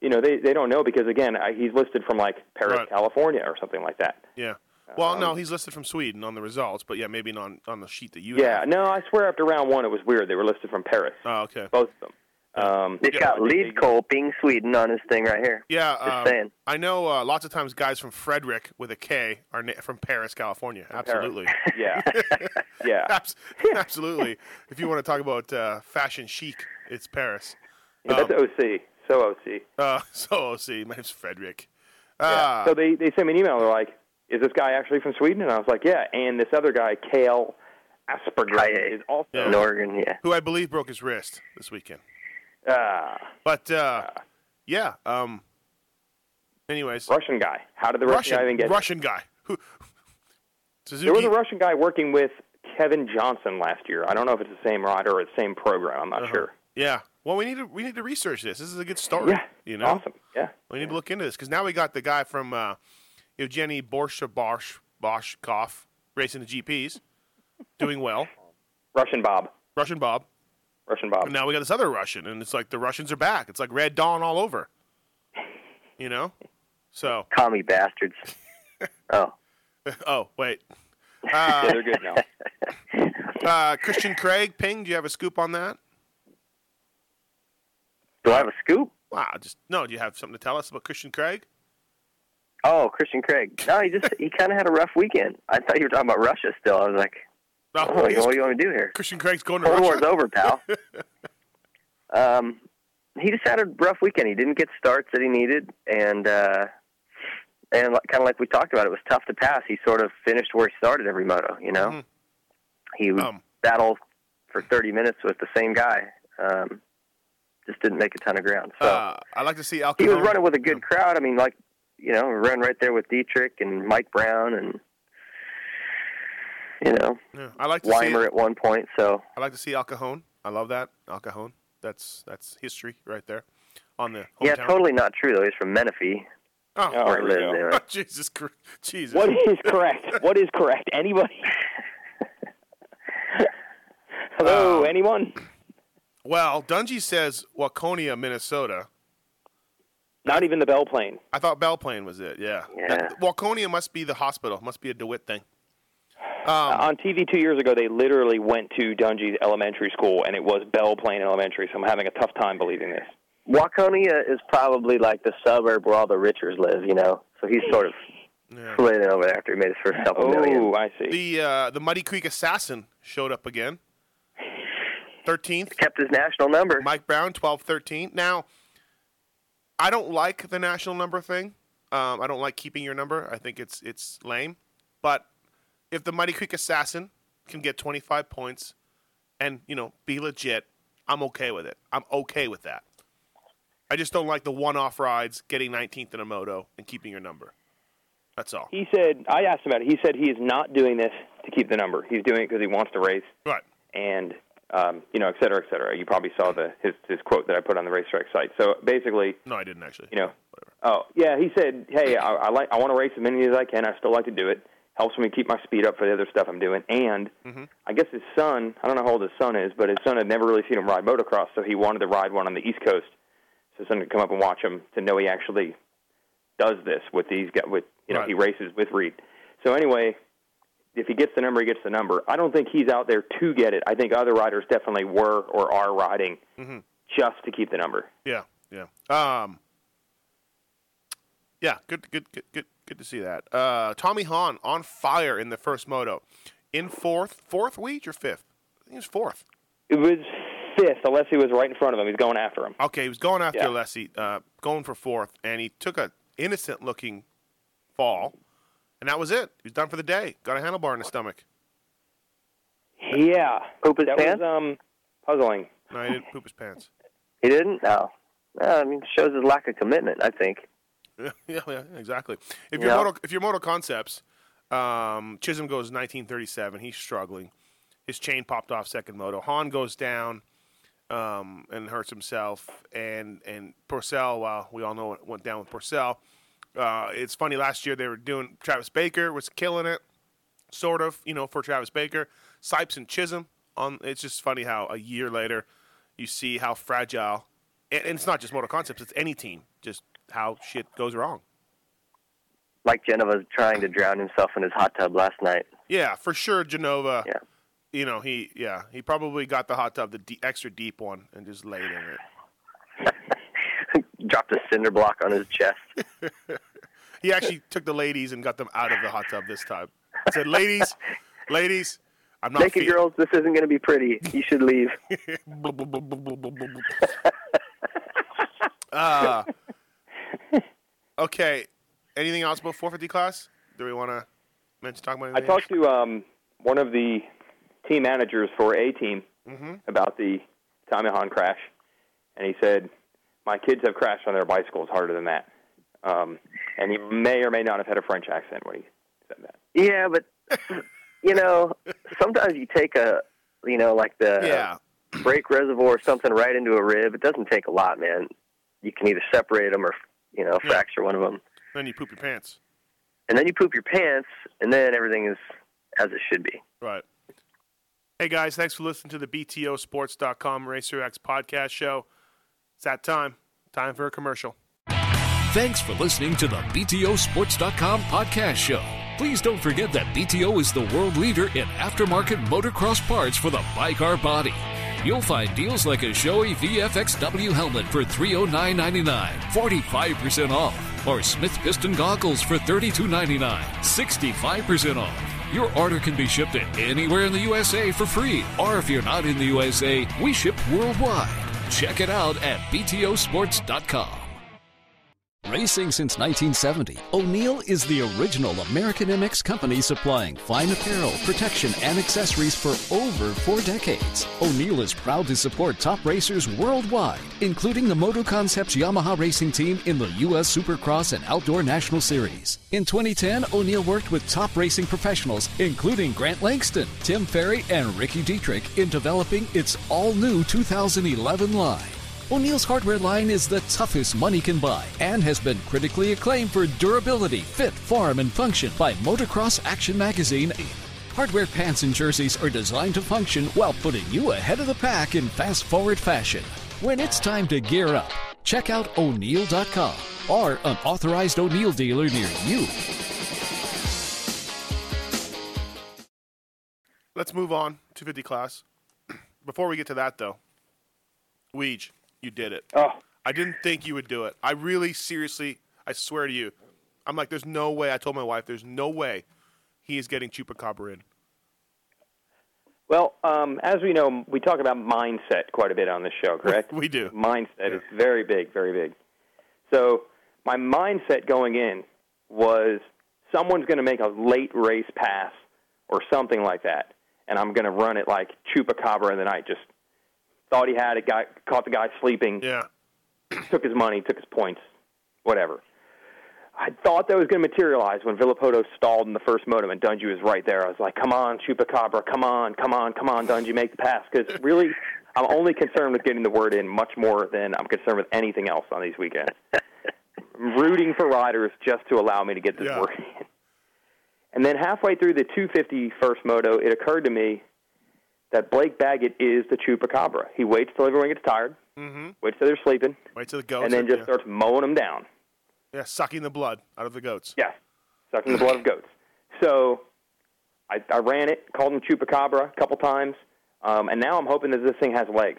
You know, they they don't know because again, I, he's listed from like Paris, Right. California, or something like that. Yeah. Well, Um, no, he's listed from Sweden on the results, but yeah, maybe not on, on the sheet that you Yeah, have. no, I swear after round one it was weird. They were listed from Paris, Oh, okay. both of them. Um, It's yeah, got I think lead they- Colping Sweden on his thing right here. Yeah, um, saying. I know uh, lots of times guys from Frederick with a K are na- from Paris, California. Absolutely. Yeah, yeah. Abs- absolutely. If you want to talk about uh, fashion chic, it's Paris. yeah that's OC. So OC. Uh, so, see, my name's Frederick. Yeah. Uh, so they they sent me an email. They're like, "Is this guy actually from Sweden?" And I was like, "Yeah." And this other guy, Kale Asperger, Kaye. is also. Yeah. In Oregon, yeah. who I believe broke his wrist this weekend. Ah, But, uh, yeah. Um, anyways, Russian guy. How did the Russian, guy even get? Russian guy. Who, Suzuki, There was a Russian guy working with Kevin Johnson last year. I don't know if it's the same rider or the same program. I'm not Uh-huh. sure. Yeah. Well, we need to we need to research this. This is a good story. Yeah, You know. awesome. Yeah, We need to look into this because now we got the guy from uh, Evgeny Borsha Bosch Boschkov racing the GPs, doing well. Russian Bob. Russian Bob. Russian Bob. And now we got this other Russian, and it's like the Russians are back. It's like Red Dawn all over. You know. So. Commie bastards. Oh. Oh wait. yeah, Uh, they're good now. uh, Christian Craig, Ping. Do you have a scoop on that? Do I have a scoop? Wow. Just no. Do you have something to tell us about Christian Craig? Oh, Christian Craig. No, he just he kind of had a rough weekend. I thought you were talking about Russia still. I was like, No, oh, what do you want me to do here? Christian Craig's going to Cold Russia. War's over, pal. um, he just had a rough weekend. He didn't get starts that he needed, and uh, and kind of like we talked about, it was tough to pass. He sort of finished where he started every moto. You know, Mhm. he would Um, battle for 30 minutes with the same guy. Um, just didn't make a ton of ground. So uh, I like to see Al. he was running with a good crowd. I mean, like you know, run right there with Dietrich and Mike Brown and you know Yeah, I like to see. Weimer at one point. So I like to see Al Cajon. I love that Al Cajon. That's that's history right there on the yeah, totally not true though. He's from Menifee. Oh, Oh, where here he we lives go. anyway. Jesus, Christ. Jesus. What is correct? What is correct? Anybody? Hello, Uh, anyone? Well, Dungey says Waconia, Minnesota. Not even the Belle Plaine. I thought Belle Plaine was it. Yeah. Yeah. That- Waconia must be the hospital. Must be a DeWitt thing. Um, on TV two years ago, they literally went to Dungey's elementary school, and it was Belle Plaine Elementary. So I'm having a tough time believing this. Waconia is probably like the suburb where all the richers live, you know. So he's sort of Yeah. over there after he made his first couple million. Oh, I see. The uh, the Muddy Creek Assassin showed up again. Thirteenth. Kept his national number. Mike Brown, 12 13. Now, I don't like the national number thing. Um, I don't like keeping your number. I think it's it's lame. But if the Muddy Creek Assassin can get 25 points and, you know, be legit, I'm okay with it. I'm okay with that. I just don't like the one off rides, getting 19th in a moto, and keeping your number. That's all. He said, I asked him about it. He said he is not doing this to keep the number. He's doing it because he wants to race. Right. And, um, you know, et cetera, et cetera. You probably saw the his, his quote that I put on the Racer X site. So basically, No, I didn't actually. you know, oh, yeah, he said, hey, I, I, like, I want to race as many as I can. I still like to do it. Helps me keep my speed up for the other stuff I'm doing. And I guess his son, I don't know how old his son is, but his son had never really seen him ride motocross, so he wanted to ride one on the East Coast. So his son could come up and watch him to know he actually does this with these guys. With you know, Right. he races with Reed. So anyway, if he gets the number, he gets the number. I don't think he's out there to get it. I think other riders definitely were or are riding just to keep the number. Yeah, yeah. Um, yeah, good, good, good, good, good to see that. Uh, Tommy Hahn on fire in the first moto, in fourth, fourth week or fifth? I think it was fourth. It was fifth. Alessi was right in front of him. He's going after him. Okay, he was going after Yeah. Alessi, uh, going for fourth, and he took a innocent looking fall, and that was it. He was done for the day. Got a handlebar in the stomach. Yeah, Poop his that pants? was um puzzling. No, he didn't poop his pants. He didn't? No. No, I mean, shows his lack of commitment, I think. Yeah, yeah, yeah, exactly. If you're Yeah. moto, if you're Moto Concepts, um, Chisholm goes 1937. He's struggling. His chain popped off second moto. Hahn goes down um, and hurts himself. And and Pourcel, well, we all know what went down with Pourcel. Uh, it's funny. Last year they were doing Travis Baker was killing it, sort of. You know, for Travis Baker, Sipes and Chisholm. On it's just funny how a year later you see how fragile. And, and it's not just Moto Concepts; it's any team. Just how shit goes wrong. Like Genova's trying to drown himself in his hot tub last night. Yeah, for sure, Genova. Yeah. You know, he yeah he probably got the hot tub, the de- extra deep one, and just laid in it. Dropped a cinder block on his chest. He actually took the ladies and got them out of the hot tub this time. He said, "Ladies, ladies, I'm not Naked fe- girls, this isn't going to be pretty. You should leave. uh, okay. Anything else about 450 class? Do we want to mention talk about I talked to um one of the team managers for a team hmm about the Tommy Hahn crash, and he said my kids have crashed on their bicycles harder than that. Um, and he may or may not have had a French accent when he said that. Yeah, but you know, sometimes you take a, you know, like the Yeah. brake reservoir or something right into a rib. It doesn't take a lot, man. You can either separate them or, you know, Yeah. fracture one of them, Then you poop your pants. and then you poop your pants, and then everything is as it should be. Right. Hey guys, thanks for listening to the BTOsports.com RacerX podcast show. It's that time. Time for a commercial. Thanks for listening to the BTOsports.com podcast show. Please don't forget that BTO is the world leader in aftermarket motocross parts for the bicar body. You'll find deals like a Shoei VFXW helmet for $309.99, 45% off, or Smith Piston goggles for $32.99, 65% off. Your order can be shipped anywhere in the USA for free, or if you're not in the USA, we ship worldwide. Check it out at BTOsports.com. Racing since 1970, O'Neill is the original American MX company supplying fine apparel, protection, and accessories for over four decades. O'Neill is proud to support top racers worldwide, including the Moto Concepts Yamaha racing team in the U.S. Supercross and Outdoor National Series. In 2010, O'Neill worked with top racing professionals, including Grant Langston, Tim Ferry, and Ricky Dietrich, in developing its all new 2011 line. O'Neill's hardware line is the toughest money can buy and has been critically acclaimed for durability, fit, form, and function by Motocross Action Magazine. Hardware pants and jerseys are designed to function while putting you ahead of the pack in fast forward fashion. When it's time to gear up, check out O'Neill.com or an authorized O'Neill dealer near you. Let's move on to 50 class. Before we get to that, though, Weege, you did it. Oh, I didn't think you would do it. I really, seriously, I swear to you, I'm like, there's no way. I told my wife, there's no way he is getting Chupacabra in. Well, um, as we know, we talk about mindset quite a bit on this show, correct? we do. Mindset is very big, very big. So my mindset going in was someone's going to make a late race pass or something like that, and I'm going to run it like Chupacabra in the night. Just thought he had it, got caught the guy sleeping. Yeah. took his money, took his points, whatever. I thought that was going to materialize when Villopoto stalled in the first modem and Dungey was right there. I was like, come on, Chupacabra, come on, come on, come on, Dungey, make the pass. Because really, I'm only concerned with getting the word in much more than I'm concerned with anything else on these weekends. I'm rooting for riders just to allow me to get this Yeah. word in. And then halfway through the 250 first moto, it occurred to me that Blake Baggett is the Chupacabra. He waits till everyone gets tired, Mm-hmm. waits till they're sleeping, waits till the goats. and then just yeah. starts mowing them down. yeah, sucking the blood out of the goats. Yeah, sucking the blood of goats. So I, I ran it, called him Chupacabra a couple times, um, and now I'm hoping that this thing has legs.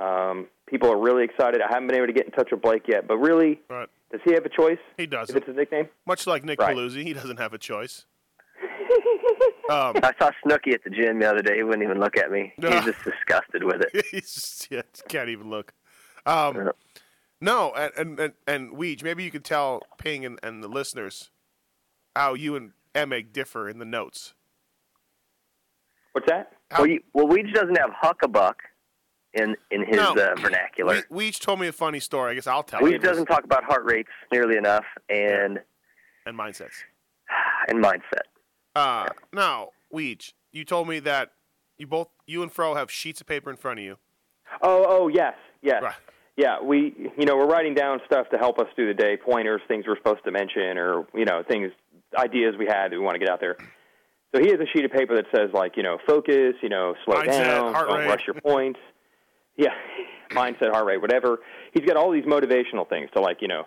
Um, people are really excited. I haven't been able to get in touch with Blake yet, but really, Right. does he have a choice? He doesn't. it's his nickname? Much like Nick Right. Paluzzi, he doesn't have a choice. Um, I saw Snooky at the gym the other day. He wouldn't even look at me. He's was just disgusted with it. He's just, yeah, can't even look. Um, no, and and and, and Weege, maybe you could tell Ping and, and the listeners how you and Emig differ in the notes. What's that? Well, you, well, Weege doesn't have huckabuck in in his No. uh, vernacular. We, Weege told me a funny story. I guess I'll tell you. Weege it. doesn't talk about heart rates nearly enough and and mindsets. and mindset. Uh, now, Weege, you told me that you both, you and Fro, have sheets of paper in front of you. Oh, oh, yes, yes. Right. Yeah, we, you know, we're writing down stuff to help us through the day, pointers, things we're supposed to mention, or you know, things, ideas we had that we want to get out there. So he has a sheet of paper that says like, you know, focus, you know, slow Mindset, down, don't rate. rush your points. Yeah, mindset, heart rate, whatever. He's got all these motivational things to like, you know,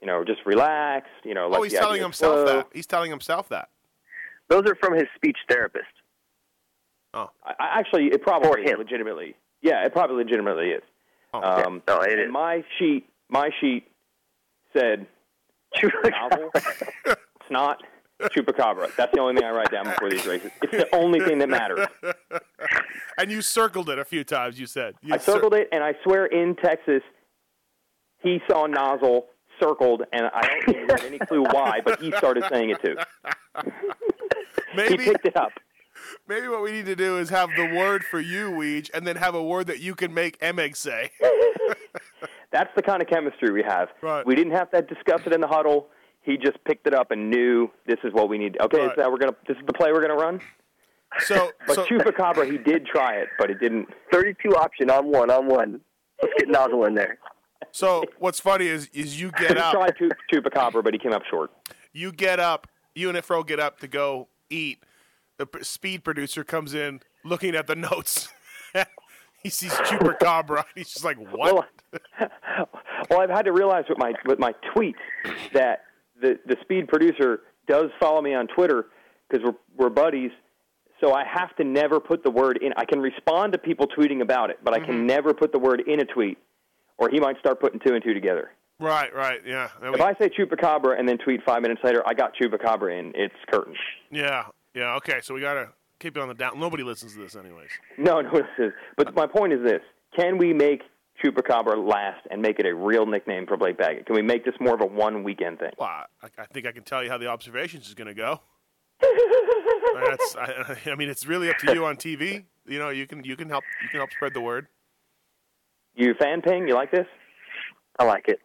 you know, just relax. You know, oh, he's telling himself flow. that. He's telling himself that. Those are from his speech therapist. Oh, I, I- actually, it probably For is him. legitimately. Yeah, it probably legitimately is. Oh, um, No, it and is. my sheet, my sheet said novel, snot, chupacabra. That's the only thing I write down before these races. It's the only thing that matters. and you circled it a few times. You said you I circled it, and I swear in Texas, he saw nozzle circled, and I don't even have any clue why, but he started saying it too. He Maybe picked it up. maybe what we need to do is have the word for you, Weege, and then have a word that you can make Emig say. That's the kind of chemistry we have. Right. We didn't have to discuss it in the huddle. He just picked it up and knew this is what we need. Okay, Right. is that we're gonna this is the play we're gonna run. So, But so Chupacabra, he did try it, but it didn't. 32 option on one on one. Let's get nozzle in there. so what's funny is is you He get up, tried Chu- Chupacabra, but he came up short. you get up, you and Ifro get up to go eat. The p- speed producer comes in looking at the notes. he sees Chupacabra. And he's just like, what? Well, well, I've had to realize with my with my tweets that the the speed producer does follow me on Twitter because we're we're buddies. So I have to never put the word in. I can respond to people tweeting about it, but I Mm-hmm. can never put the word in a tweet, or he might start putting two and two together. Right, right, yeah. If we- I say Chupacabra and then tweet five minutes later, I got Chupacabra in, it's curtains. yeah, yeah. Okay, so we gotta keep it on the down. Nobody listens to this, anyways. No, no, this is. But my point is this: Can we make Chupacabra last and make it a real nickname for Blake Baggett? Can we make this more of a one weekend thing? Well, I, I think I can tell you how the observations is going to go. That's, I, I mean, it's really up to you on TV. You know, you can you can help you can help spread the word. You a fan ping? You like this? I like it.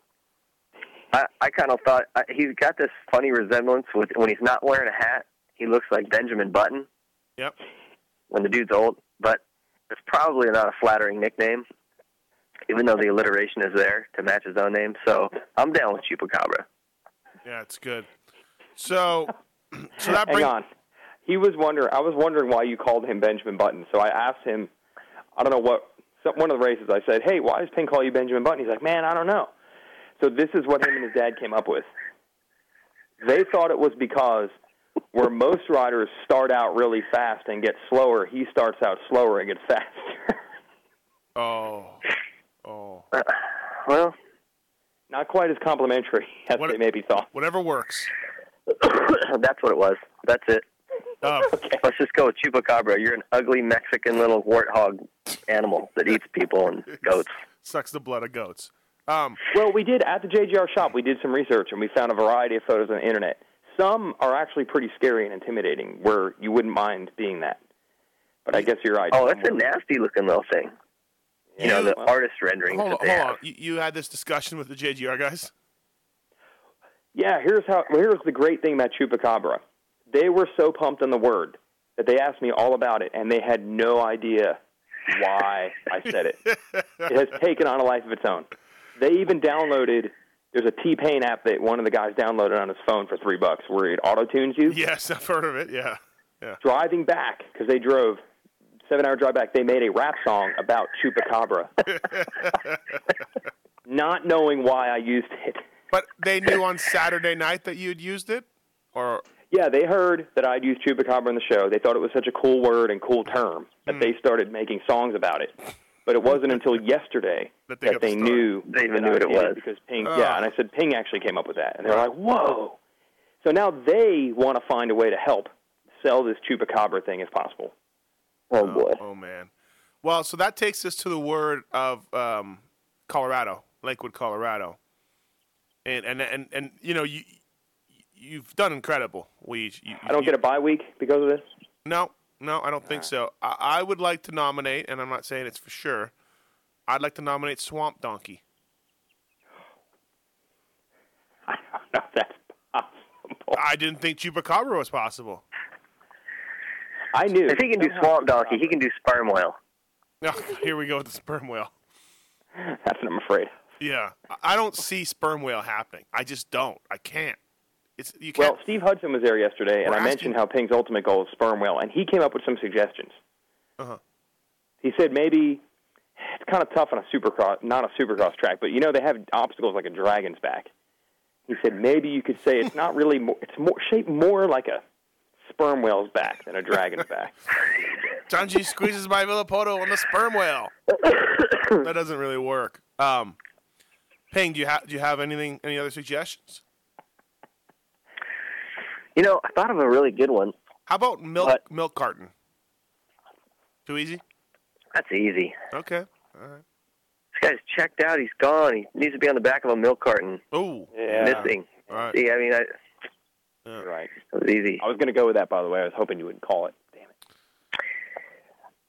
I, I kind of thought I, he's got this funny resemblance with when he's not wearing a hat. He looks like Benjamin Button Yep. when the dude's old, but it's probably not a flattering nickname, even though the alliteration is there to match his own name. So I'm down with Chupacabra. Yeah, it's good. So, so that Hang brings on. He was wondering. I was wondering why you called him Benjamin Button. So I asked him. I don't know what. Some, one of the races, I said, "Hey, why does Ping call you Benjamin Button?" He's like, "Man, I don't know." So this is what him and his dad came up with. They thought it was because where most riders start out really fast and get slower, he starts out slower and gets faster. Oh, oh. Uh, well, Not quite as complimentary as What- they maybe thought. Whatever works. That's what it was. That's it. Oh, Let's just go with chupacabra. You're an ugly Mexican little warthog animal that eats people and goats. sucks the blood of goats. Um, Well, we did at the JGR shop. We did some research and we found a variety of photos on the internet. Some are actually pretty scary and intimidating, where you wouldn't mind being that. But I guess you're right. Oh, that's a nasty looking little thing. You know, the well- artist rendering. hold on, that they hold have. on. You, you had this discussion with the JGR guys. Yeah, here's how. Here's the great thing about chupacabra. They were so pumped on the word that they asked me all about it, and they had no idea why I said it. it has taken on a life of its own. They even downloaded. There's a T Pain app that one of the guys downloaded on his phone for three bucks, where it auto tunes you. Yes, I've heard of it. Yeah, yeah. Driving back because they drove seven hour drive back. They made a rap song about chupacabra, not knowing why I used it. But they knew on Saturday night that you'd used it, or Yeah, they heard that I'd used chupacabra in the show. They thought it was such a cool word and cool term that Hmm. they started making songs about it. But it wasn't until yesterday That that they they, the knew They even knew what it was. because Ping. Ah. Yeah, and I said Ping actually came up with that, and they were like, "Whoa!" So now they want to find a way to help sell this chupacabra thing if possible. Oh boy. oh man. Well, so that takes us to the word of um, Colorado, Lakewood, Colorado, and and and and you know you you've done incredible. We you, I don't you, get a bye week because of this. No, no, I don't think so. I, I would like to nominate, and I'm not saying it's for sure. I'd like to nominate Swamp Donkey. I don't know if that's possible. I didn't think Chupacabra was possible. I knew. If he can do swamp donkey, he can do sperm whale. Oh, here we go with the sperm whale. That's what I'm afraid. Yeah, I- I don't see sperm whale happening. I just don't. I can't. It's you can't. Well, Steve Hudson was there yesterday, and We're I mentioned how Ping's ultimate goal is sperm whale, and he came up with some suggestions. Uh-huh. He said maybe it's kind of tough on a supercross, not a supercross track, but you know they have obstacles like a dragon's back. He said maybe you could say it's not really more, it's more shaped more like a sperm whale's back than a dragon's back. John G squeezes by Villopoto on the sperm whale. that doesn't really work. Um, Ping, do you have do you have anything? Any other suggestions? You know, I thought of a really good one. How about milk What? milk carton? Too easy. That's easy. Okay. All right. This guy's checked out. He's gone. He needs to be on the back of a milk carton, Oh. Yeah, missing. All right. See, I mean, I, you're right. it was easy. I was going to go with that, by the way. I was hoping you wouldn't call it. Damn it.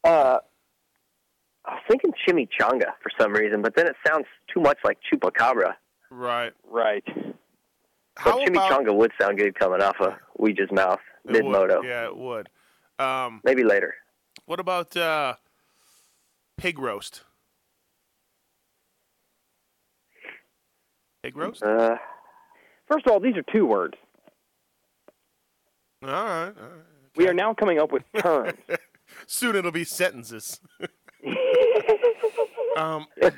Uh, I was thinking chimichanga for some reason, but then it sounds too much like chupacabra. Right. Right. But chimichanga about would sound good coming off of Weege's mouth mid moto. Yeah, it would. Um, Maybe later. what about uh, pig roast? Pig roast? Uh, First of all, these are two words. All right. All right. We are now coming up with terms. Soon it'll be sentences. um,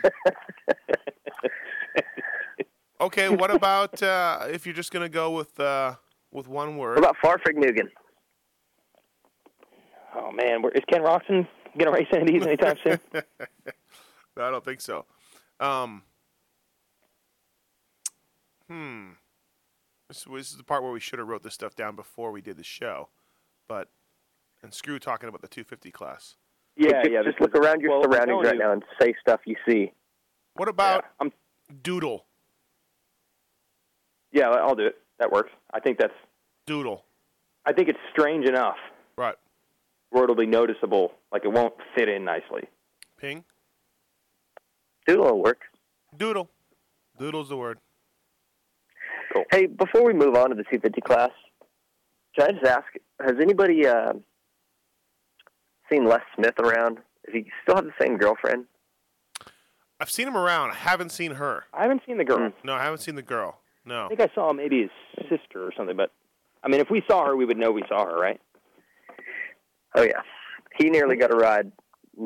okay, what about uh, if you're just gonna go with uh, with one word? what about Farfignugan? Oh man, is Ken Roczen going to race any of these anytime soon? No, I don't think so. Um, hmm. This, this is the part where we should have wrote this stuff down before we did the show, but and screw talking about the 250 class. Yeah, just, yeah. Just look around your well, surroundings right you- now and say stuff you see. What about Yeah, I'm, doodle? Yeah, I'll do it. That works. I think that's. Doodle. I think it's strange enough Right. where it'll be noticeable. Like it won't fit in nicely. Ping. Doodle will work. Doodle. Doodle's the word. Cool. Hey, before we move on to the 250 class, can I just ask, has anybody uh, seen Les Smith around? Does he still have the same girlfriend? I've seen him around. I haven't seen her. I haven't seen the girl. No, I haven't seen the girl. No. I think I saw maybe his sister or something. But I mean, if we saw her, we would know we saw her, right? Oh, yeah. He nearly got a ride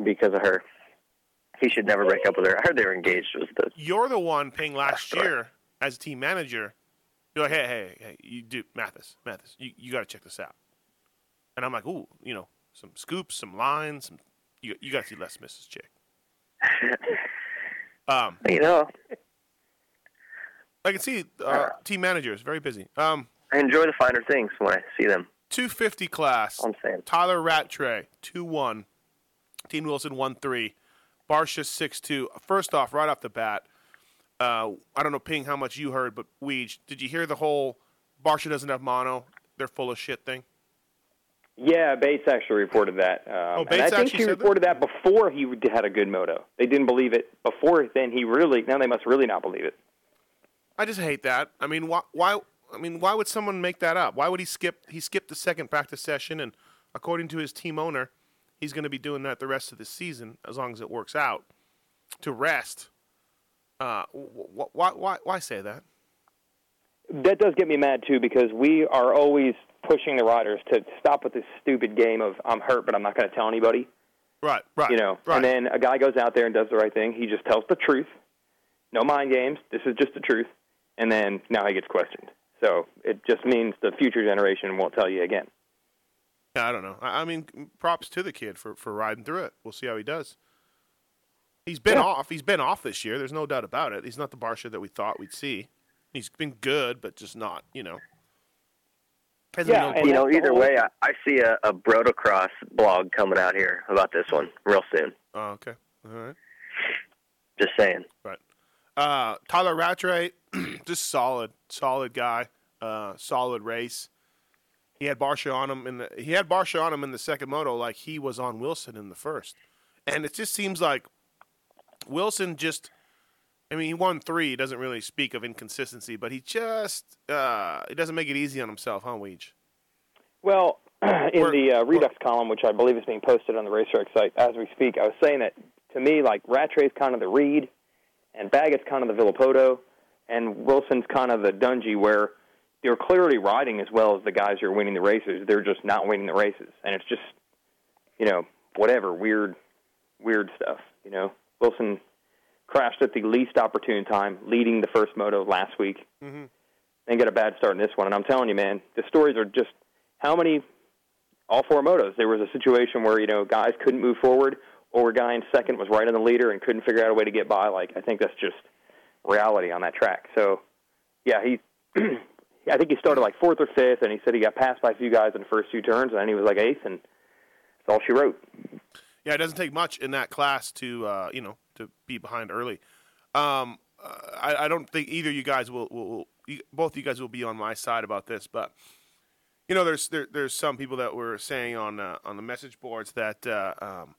because of her. He should never break up with her. I heard they were engaged. Was the You're the one paying last year as a team manager. You're like, hey, hey, hey, you do Matthes, Matthes, you, you got to check this out. And I'm like, ooh, you know, some scoops, some lines, some. You, you got to see Les Smith's chick. Um, you know, I can see uh, team managers very busy. Um, I enjoy the finer things when I see them. 250 class. I'm saying. Tyler Rattray, 2 1. Dean Wilson, 1 3. Barcia, 6 2. First off, right off the bat, uh, I don't know, Ping, how much you heard, but Weege, did you hear the whole Barcia doesn't have mono, they're full of shit thing? Yeah, Bates actually reported that. Um, Oh, and Bates I think actually he said that? reported that? before he had a good moto. They didn't believe it before. Then he really now they must really not believe it. I just hate that. I mean, why? Why? I mean, why would someone make that up? Why would he skip? He skipped the second practice session, and according to his team owner, he's going to be doing that the rest of the season as long as it works out to rest. Uh, wh- wh- why? Why? Why say that? That does get me mad too because we are always pushing the riders to stop with this stupid game of I'm hurt but I'm not going to tell anybody. Right. Right. You know, Right. and then a guy goes out there and does the right thing. He just tells the truth. No mind games. This is just the truth. And then now he gets questioned. So it just means the future generation won't tell you again. Yeah, I don't know. I, I mean, props to the kid for, for riding through it. We'll see how he does. He's been Yeah. off. He's been off this year. There's no doubt about it. He's not the Barcia that we thought we'd see. He's been good, but just not. You know. Hasn't Yeah, and You know, either way, I, I see a, a Brotocross blog coming out here about this one real soon. Oh, okay. All right. Just saying. Right. Uh, Tyler Rattray, just solid, solid guy. Uh, solid race. He had Barcia on him in the. He had Barcia on him in the second moto, like he was on Wilson in the first. And it just seems like Wilson just. I mean, he won three. He doesn't really speak of inconsistency, but he just. Uh, he doesn't make it easy on himself, huh, Weege? Well, in We're- the uh, Redux column, which I believe is being posted on the Racer X site as we speak, I was saying that to me, like Rattray's kind of the Reed, and Baggett's kind of the Villopoto, and Wilson's kind of the Dungey, where they're clearly riding as well as the guys who are winning the races. They're just not winning the races, and it's just, you know, whatever weird, weird stuff. You know, Wilson crashed at the least opportune time, leading the first moto last week Mm-hmm. then get a bad start in this one. And I'm telling you, man, the stories are just how many all four motos. There was a situation where you know guys couldn't move forward, or a guy in second was right on the leader and couldn't figure out a way to get by. Like I think that's just reality on that track. So yeah, he. I think he started like fourth or fifth, and he said he got passed by a few guys in the first two turns, and then he was like eighth, and that's all she wrote. Yeah, it doesn't take much in that class to uh, you know to be behind early. Um, I, I don't think either you guys will, will, will you, both you guys will be on my side about this, but you know, there's there, there's some people that were saying on uh, on the message boards that uh, um,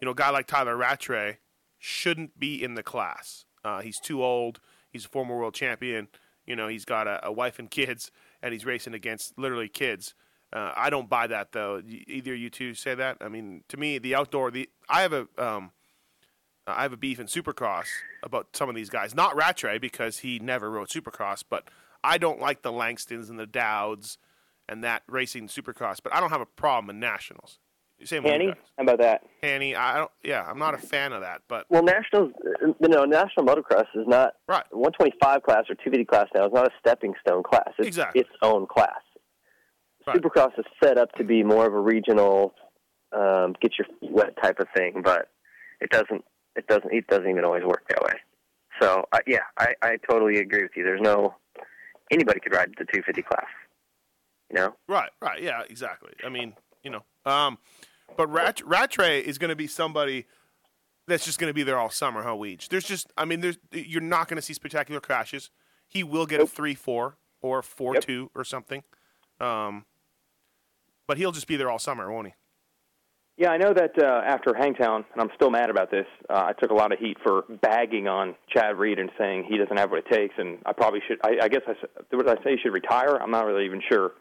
you know, a guy like Tyler Rattray shouldn't be in the class. Uh, he's too old. He's a former world champion. You know, he's got a, a wife and kids, and he's racing against literally kids. Uh, I don't buy that though. Either you two say that. I mean, to me, the outdoor. The I have a um, I have a beef in Supercross about some of these guys. Not Rattray because he never rode Supercross, but I don't like the Langstons and the Dowds and that racing Supercross. But I don't have a problem in nationals. Same Hanny, how about that? Hanny, I don't. Yeah, I'm not a fan of that. But Well, nationals, you know, national motocross is not right. 125 class or 250 class now is not a stepping stone class. It's Exactly. its own class. Right. Supercross is set up to be more of a regional, um, get your feet wet type of thing, but it doesn't. It doesn't. It doesn't even always work that way. So uh, yeah, I, I totally agree with you. There's no anybody could ride the 250 class. You know. Right, right, yeah, exactly. I mean, you know, um, but Rat Rattray is going to be somebody that's just going to be there all summer, huh? Weege. There's just, I mean, there's you're not going to see spectacular crashes. He will get a three four or four two or something, um, but he'll just be there all summer, won't he? Yeah, I know that uh, after Hangtown, and I'm still mad about this. Uh, I took a lot of heat for bagging on Chad Reed and saying he doesn't have what it takes, and I probably should. I, I guess I would I say he should retire. I'm not really even sure.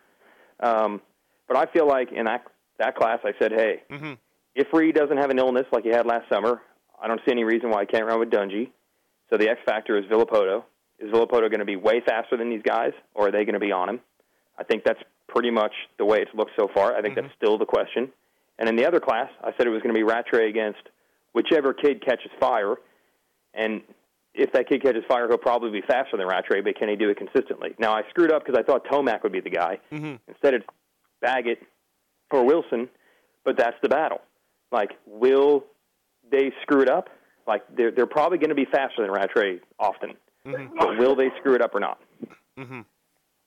Um, but I feel like in that that class, I said, hey, Mm-hmm. if Reed doesn't have an illness like he had last summer, I don't see any reason why he can't run with Dungey. So the X factor is Villopoto. Is Villopoto going to be way faster than these guys, or are they going to be on him? I think that's pretty much the way it's looked so far. I think that's still the question. And in the other class, I said it was going to be Rattray against whichever kid catches fire. And if that kid catches fire, he'll probably be faster than Rattray, but can he do it consistently? Now, I screwed up because I thought Tomac would be the guy. Mm-hmm. Instead, it's Baggett or Wilson, but that's the battle. Like, will they screw it up? Like, they're, they're probably going to be faster than Rattray often. Mm-hmm. But will they screw it up or not? Mm-hmm.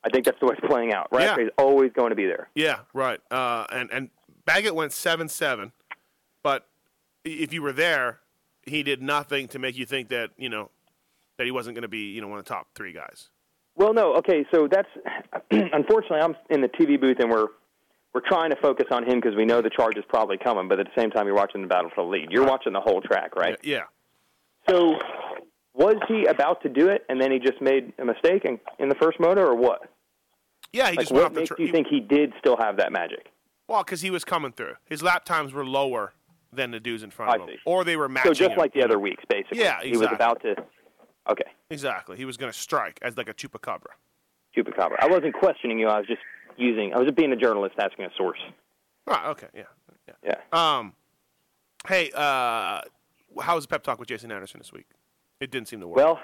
I think that's the way it's playing out. Right? Yeah. Always going to be there. Yeah, right. Uh, and and Baggett went seven seven, but if you were there, he did nothing to make you think that you know that he wasn't going to be you know one of the top three guys. Well, no. Okay, so that's unfortunately I'm in the TV booth and we're we're trying to focus on him because we know the charge is probably coming. But at the same time, you're watching the battle for the lead. You're watching the whole track, right? Yeah. So was he about to do it and then he just made a mistake in, in the first motor, or what? Yeah, he like, just went what off the makes tr- you think he did still have that magic? Well, because he was coming through. His lap times were lower than the dudes in front of I him, see. or they were matching. So just him. like the other weeks, basically. Yeah, He was about to. Okay, Exactly. He was going to strike as like a chupacabra. chupacabra. I wasn't questioning you. I was just using. I was being a journalist asking a source. Right. Okay. Yeah. Yeah. Um. Hey, uh, how was the pep talk with Jason Anderson this week? It didn't seem to work. Well,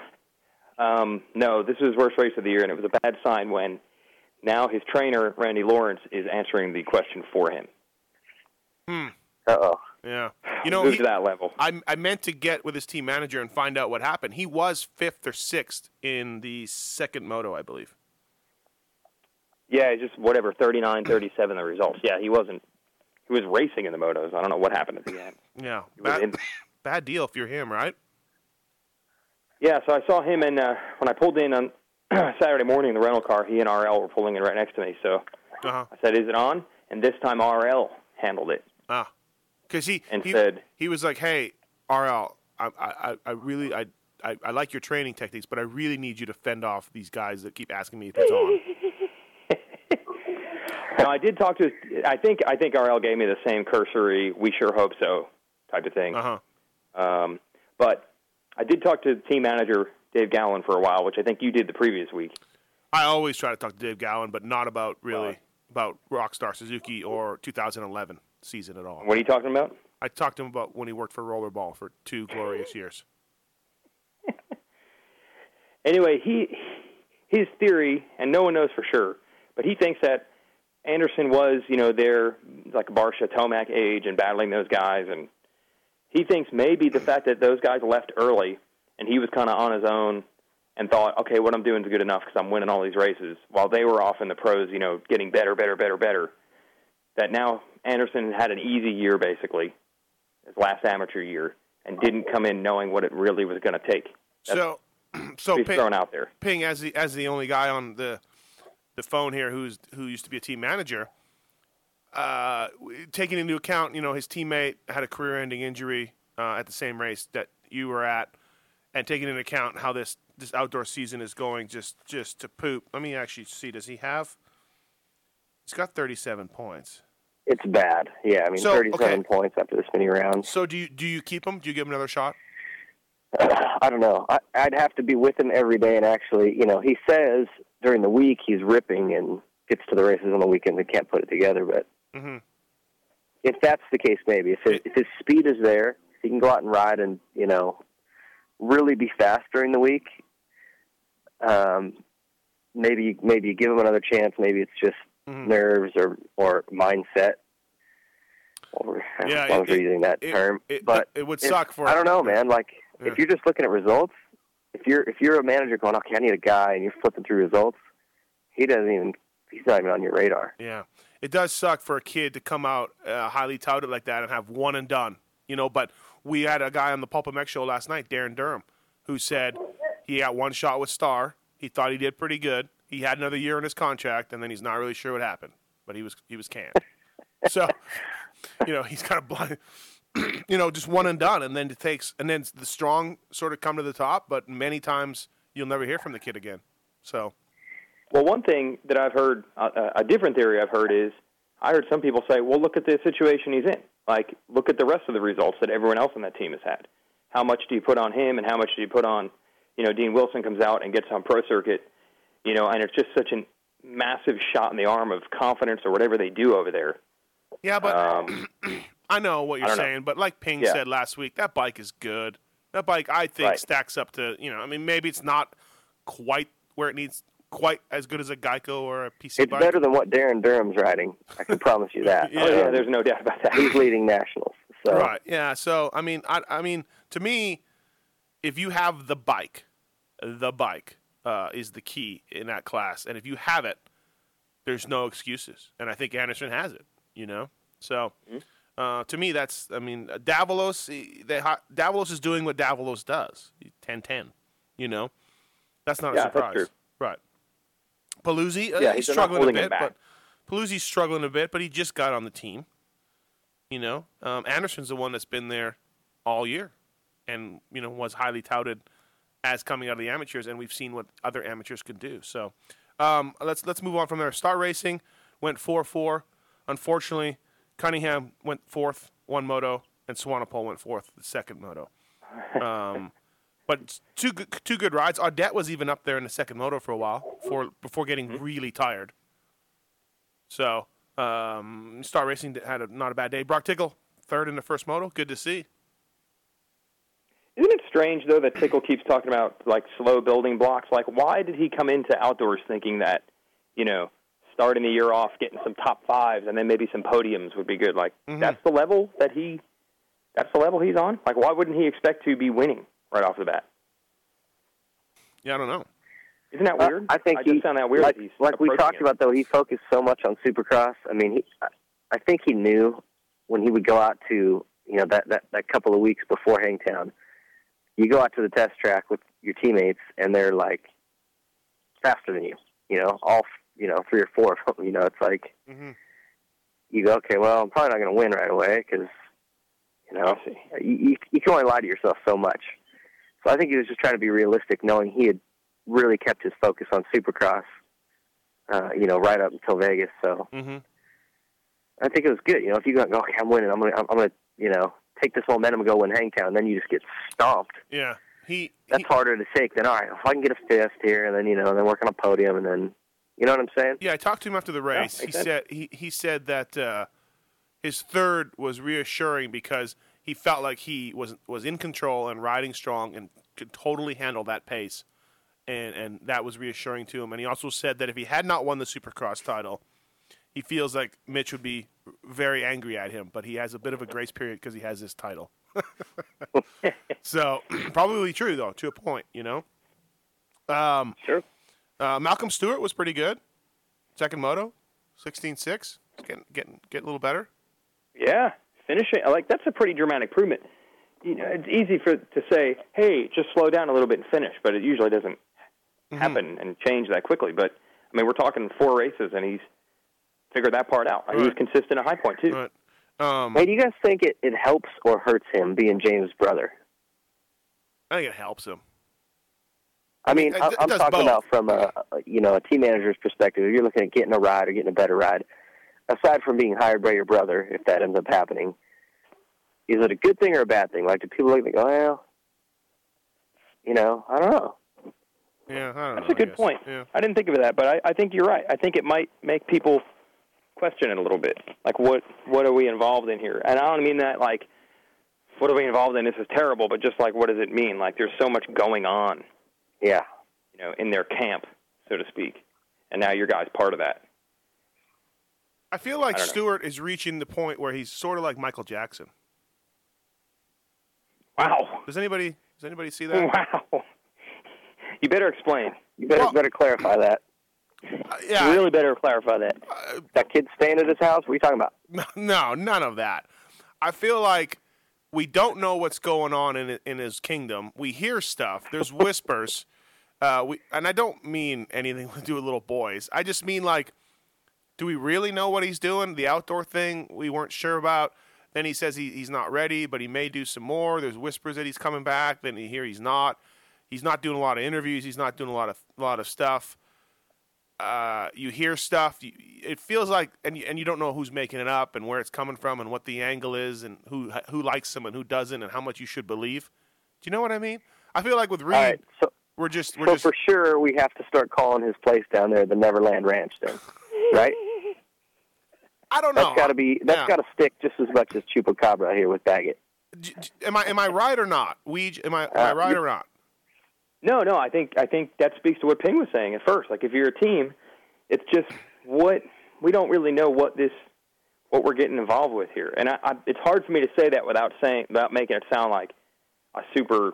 um, no, this was his worst race of the year, and it was a bad sign when now his trainer Randy Lawrence is answering the question for him. Hmm. Uh oh. Yeah. You know, he- to that level. I I meant to get with his team manager and find out what happened. He was fifth or sixth in the second moto, I believe. Yeah, it's just whatever 39, 37 the results. Yeah, he wasn't. He was racing in the motos. I don't know what happened at the end. Yeah. Bad, in- bad deal if you're him, right? Yeah, so I saw him, and uh, when I pulled in on Saturday morning in the rental car, he and RL were pulling in right next to me. So Uh-huh. I said, "Is it on?" And this time RL handled it. Ah. Because he And he, said- he was like, "Hey, RL, I I I really I." I, I like your training techniques, but I really need you to fend off these guys that keep asking me if it's on. Now I did talk to. I think I think RL gave me the same cursory "We sure hope so" type of thing. Uh huh. Um, but I did talk to team manager Dave Gallen for a while, which I think you did the previous week. I always try to talk to Dave Gowan, but not about really about Rockstar Suzuki or 2011 season at all. What are you talking about? I talked to him about when he worked for Rollerball for two glorious years. Anyway, he his theory, and no one knows for sure, but he thinks that Anderson was, you know, there like Barcia Tomac age and battling those guys, and he thinks maybe the fact that those guys left early and he was kind of on his own and thought, okay, what I'm doing is good enough because I'm winning all these races, while they were off in the pros, you know, getting better, better, better, better. That now Anderson had an easy year basically, his last amateur year, and didn't come in knowing what it really was going to take. So, so he's Ping, thrown out there. Ping as the as the only guy on the the phone here who's who used to be a team manager. Uh, taking into account, you know, his teammate had a career-ending injury uh, at the same race that you were at, and taking into account how this this outdoor season is going, just just to poop. Let me actually see. Does he have? He's got 37 points. It's bad. Yeah, I mean, So, 37 okay. points after this many rounds. So do you do you keep him? Do you give him another shot? I don't know. I, I'd have to be with him every day, and actually, you know, he says during the week he's ripping and gets to the races on the weekend and can't put it together. But Mm-hmm. if that's the case, maybe if his, if his speed is there, he can go out and ride and you know really be fast during the week. Um, maybe maybe you give him another chance. Maybe it's just Mhm. nerves or or mindset. Or Yeah, as long as it- we're using that it- term, it- but it would if- suck for- I don't know, man. Like Yeah. if you're just looking at results, if you're if you're a manager going, okay, I need a guy, and you're flipping through results, he doesn't even he's not even on your radar. Yeah, it does suck for a kid to come out uh, highly touted like that and have one and done. You know, but we had a guy on the PulpMX show last night, Darren Durham, who said he got one shot with Star. He thought he did pretty good. He had another year in his contract, and then he's not really sure what happened. But he was he was canned. so, you know, he's kind of blind. you know, just one and done, and then it takes, and then the strong sort of come to the top. But many times you'll never hear from the kid again. So, Well, one thing that I've heard, uh, a different theory I've heard is, I heard some people say, well, look at the situation he's in. Like, look at the rest of the results that everyone else on that team has had. How much do you put on him, and how much do you put on, you know, Dean Wilson comes out and gets on pro circuit, you know, and it's just such a massive shot in the arm of confidence or whatever they do over there. yeah, but Um, I know what you're don't know. saying, but like Ping Yeah. said last week, that bike is good. That bike, I think, Right. stacks up to you know. I mean, maybe it's not quite where it needs, quite as good as a Geico or a PC It's bike. better than what Darren Durham's riding. I can promise you that. Yeah. oh, yeah, there's no doubt about that. he's leading nationals. So Right. Yeah. So I mean, I, I mean, to me, if you have the bike, the bike uh, is the key in that class. And if you have it, there's no excuses. And I think Anderson has it. You know, so. Uh, to me, that's I mean, Davalos. They, Davalos is doing what Davalos does. 10-10, You know, that's not Yeah, a surprise, right? Paluzzi, uh, Yeah, he's they're struggling a bit, but Paluzzi's struggling a bit, but he just got on the team. You know, um, Anderson's the one that's been there all year, and you know was highly touted as coming out of the amateurs, and we've seen what other amateurs can do. So um, let's let's move on from there. Star Racing went four four. Unfortunately, Cunningham went fourth, one moto, and Swanepoel went fourth, the second moto. Um, but two good, two good rides. Audette was even up there in the second moto for a while, for before getting really tired. So um, Star Racing had a, not a bad day. Broc Tickle third in the first moto. Good to see. Isn't it strange though that Tickle keeps talking about like slow building blocks? Like, why did he come into outdoors thinking that, you know, starting the year off getting some top fives and then maybe some podiums would be good? Like, that's the level that he, that's the level he's on. Like, why wouldn't he expect to be winning right off the bat? Yeah, I don't know. Isn't that Uh, weird? I think I just he, found that weird. Like, that he's like we talked it. about, though, he focused so much on Supercross. I mean, he, I- I think he knew when he would go out to you know that that that couple of weeks before Hangtown, you go out to the test track with your teammates, and they're like faster than you. You know, all you know, three or four of them. You know, it's like Mm-hmm. you go, okay, well, I'm probably not going to win right away because you know you, you you can only lie to yourself so much. So I think he was just trying to be realistic, knowing he had really kept his focus on Supercross. Uh, you know, right up until Vegas. So Mm-hmm. I think it was good. You know, if you go, okay, I'm winning. I'm gonna, I'm gonna, you know, take this momentum and go win Hangtown. And then you just get stomped. Yeah, he. That's harder to take than all right. If I can get a fifth here, and then you know, and then work on a podium, and then, you know what I'm saying? Yeah, I talked to him after the race. he sense. said he, he said that uh, his third was reassuring because he felt like he was was in control and riding strong and could totally handle that pace, and and that was reassuring to him. And he also said that if he had not won the Supercross title, he feels like Mitch would be very angry at him. But he has a bit of a grace period because he has this title. so probably true though to a point, you know. Um, sure. Uh, Malcolm Stewart was pretty good. Second moto, 16-6. Getting getting getting a little better. Yeah, finishing like that's a pretty dramatic improvement. You know, it's easy for to say, "Hey, just slow down a little bit and finish," but it usually doesn't Mm-hmm. happen and change that quickly. But I mean, we're talking four races, and he's figured that part out. He was consistent at High Point too. Um, hey, do you guys think it, it helps or hurts him being James' brother? I think it helps him. I mean, it- I, it I'm talking both. about from a, a you know a team manager's perspective. If you're looking at getting a ride or getting a better ride, aside from being hired by your brother, if that ends up happening, is it a good thing or a bad thing? Like, do people look and go, well, you know, I don't know. Yeah, I don't That's know, a good I point. Yeah. I didn't think of that, but I, I think you're right. I think it might make people question it a little bit. Like, what what are we involved in here? And I don't mean that like, what are we involved in? This is terrible, but just like, what does it mean? Like, there's so much going on. Yeah. You know, in their camp, so to speak, and now your guy's part of that. I feel like I don't know. Stewart is reaching the point where he's sort of like Michael Jackson. Wow. Does anybody does anybody see that? Wow. You better explain. You better better clarify that. Uh, yeah. You really better clarify that. Uh, that kid staying at his house. What are you talking about? No, none of that. I feel like we don't know what's going on in in his kingdom. We hear stuff. There's whispers. Uh, we and I don't mean anything to do with little boys. I just mean like, do we really know what he's doing? The outdoor thing we weren't sure about. Then he says he, he's not ready, but he may do some more. There's whispers that he's coming back. Then you hear he's not. He's not doing a lot of interviews. He's not doing a lot of a lot of stuff. Uh, you hear stuff. You, it feels like, and you, and you don't know who's making it up and where it's coming from and what the angle is and who who likes him and who doesn't and how much you should believe. Do you know what I mean? I feel like with Reed, right, so we're just we're so just for sure we have to start calling his place down there the Neverland Ranch then, right? I don't know. That's got to be that's Yeah. got to stick just as much as Chupacabra here with Baggett. Am I am I right or not? We am I am I Uh, right or not? No, no, I think I think that speaks to what Ping was saying at first. Like if you're a team, it's just what we don't really know what this what we're getting involved with here, and I, I, it's hard for me to say that without saying without making it sound like a super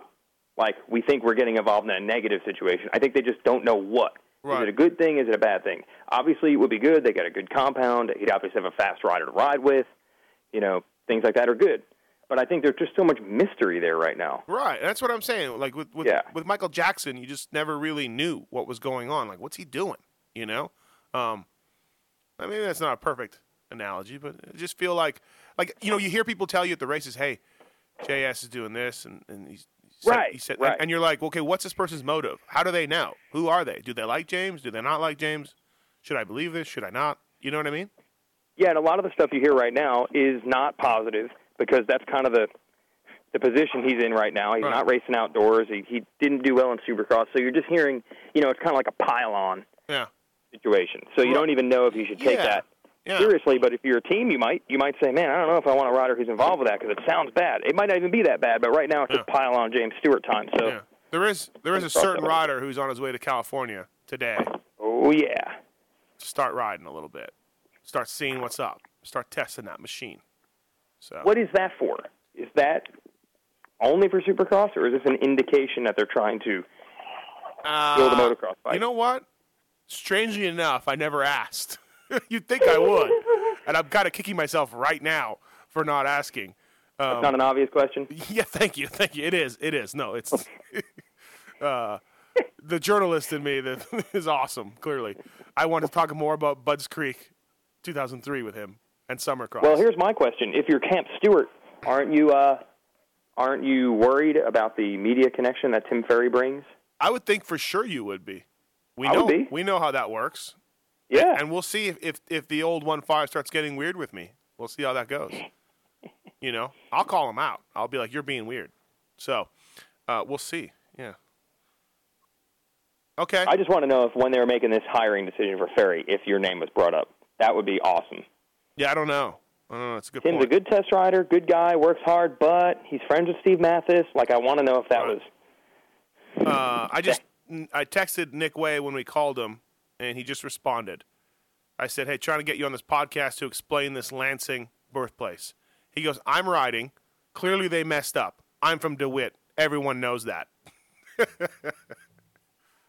like we think we're getting involved in a negative situation. I think they just don't know what. Is Right. Is it a good thing? Is it a bad thing? Obviously, it would be good. They got a good compound. He'd obviously have a fast rider to ride with. You know, things like that are good. But I think there's just so much mystery there right now. Right. That's what I'm saying. Like with with, Yeah. with Michael Jackson, you just never really knew what was going on. Like, what's he doing? You know. Um, I mean, that's not a perfect analogy, but I just feel like, like you know, you hear people tell you at the races, "Hey, JS is doing this," and and he's he said- Right, He said, right. and, you're like, okay, what's this person's motive? How do they know? Who are they? Do they like James? Do they not like James? Should I believe this? Should I not? You know what I mean? Yeah, and a lot of the stuff you hear right now is not positive because that's kind of the the position he's in right now. He's Right. not racing outdoors. He he didn't do well in Supercross, so you're just hearing, you know, it's kind of like a pile-on Yeah. situation. So you don't even know if you should take Yeah. that Yeah. seriously. But if you're a team, you might you might say, man, I don't know if I want a rider who's involved with that because it sounds bad. It might not even be that bad, but right now it's just pile on James Stewart time. So Yeah. There is there is a certain rider who's on his way to California today. oh yeah, start riding a little bit, start seeing what's up, start testing that machine. So what is that for? Is that only for Supercross, or is this an indication that they're trying to kill the Uh, motocross bike? You know what? Strangely enough, I never asked. You'd think I would, and I'm kind of kicking myself right now for not asking. Um, Not an obvious question. Yeah, thank you, thank you. It is, it is. No, it's uh, the journalist in me that is awesome. Clearly, I want to talk more about Budds Creek, 2003, with him and Summercross. Well, here's my question: If you're Camp Stewart, aren't you uh, aren't you worried about the media connection that Tim Ferry brings? I would think for sure you would be. We I know would be. we know how that works. Yeah, And we'll see if, if, if the old one five starts getting weird with me. We'll see how that goes. you know, I'll call him out. I'll be like, "You're being weird." So, uh, we'll see. Yeah. Okay. I just want to know if when they were making this hiring decision for Ferry, if your name was brought up. That would be awesome. yeah, I don't know. I don't know. It's a good Tim's point. a good test rider, good guy, works hard, but he's friends with Steve Matthes. Like, I want to know if that was. Uh, I just I texted Nick Wey when we called him, and he just responded. I said, "Hey, trying to get you on this podcast to explain this Lansing birthplace." He goes, "I'm riding. Clearly, they messed up. I'm from DeWitt. Everyone knows that."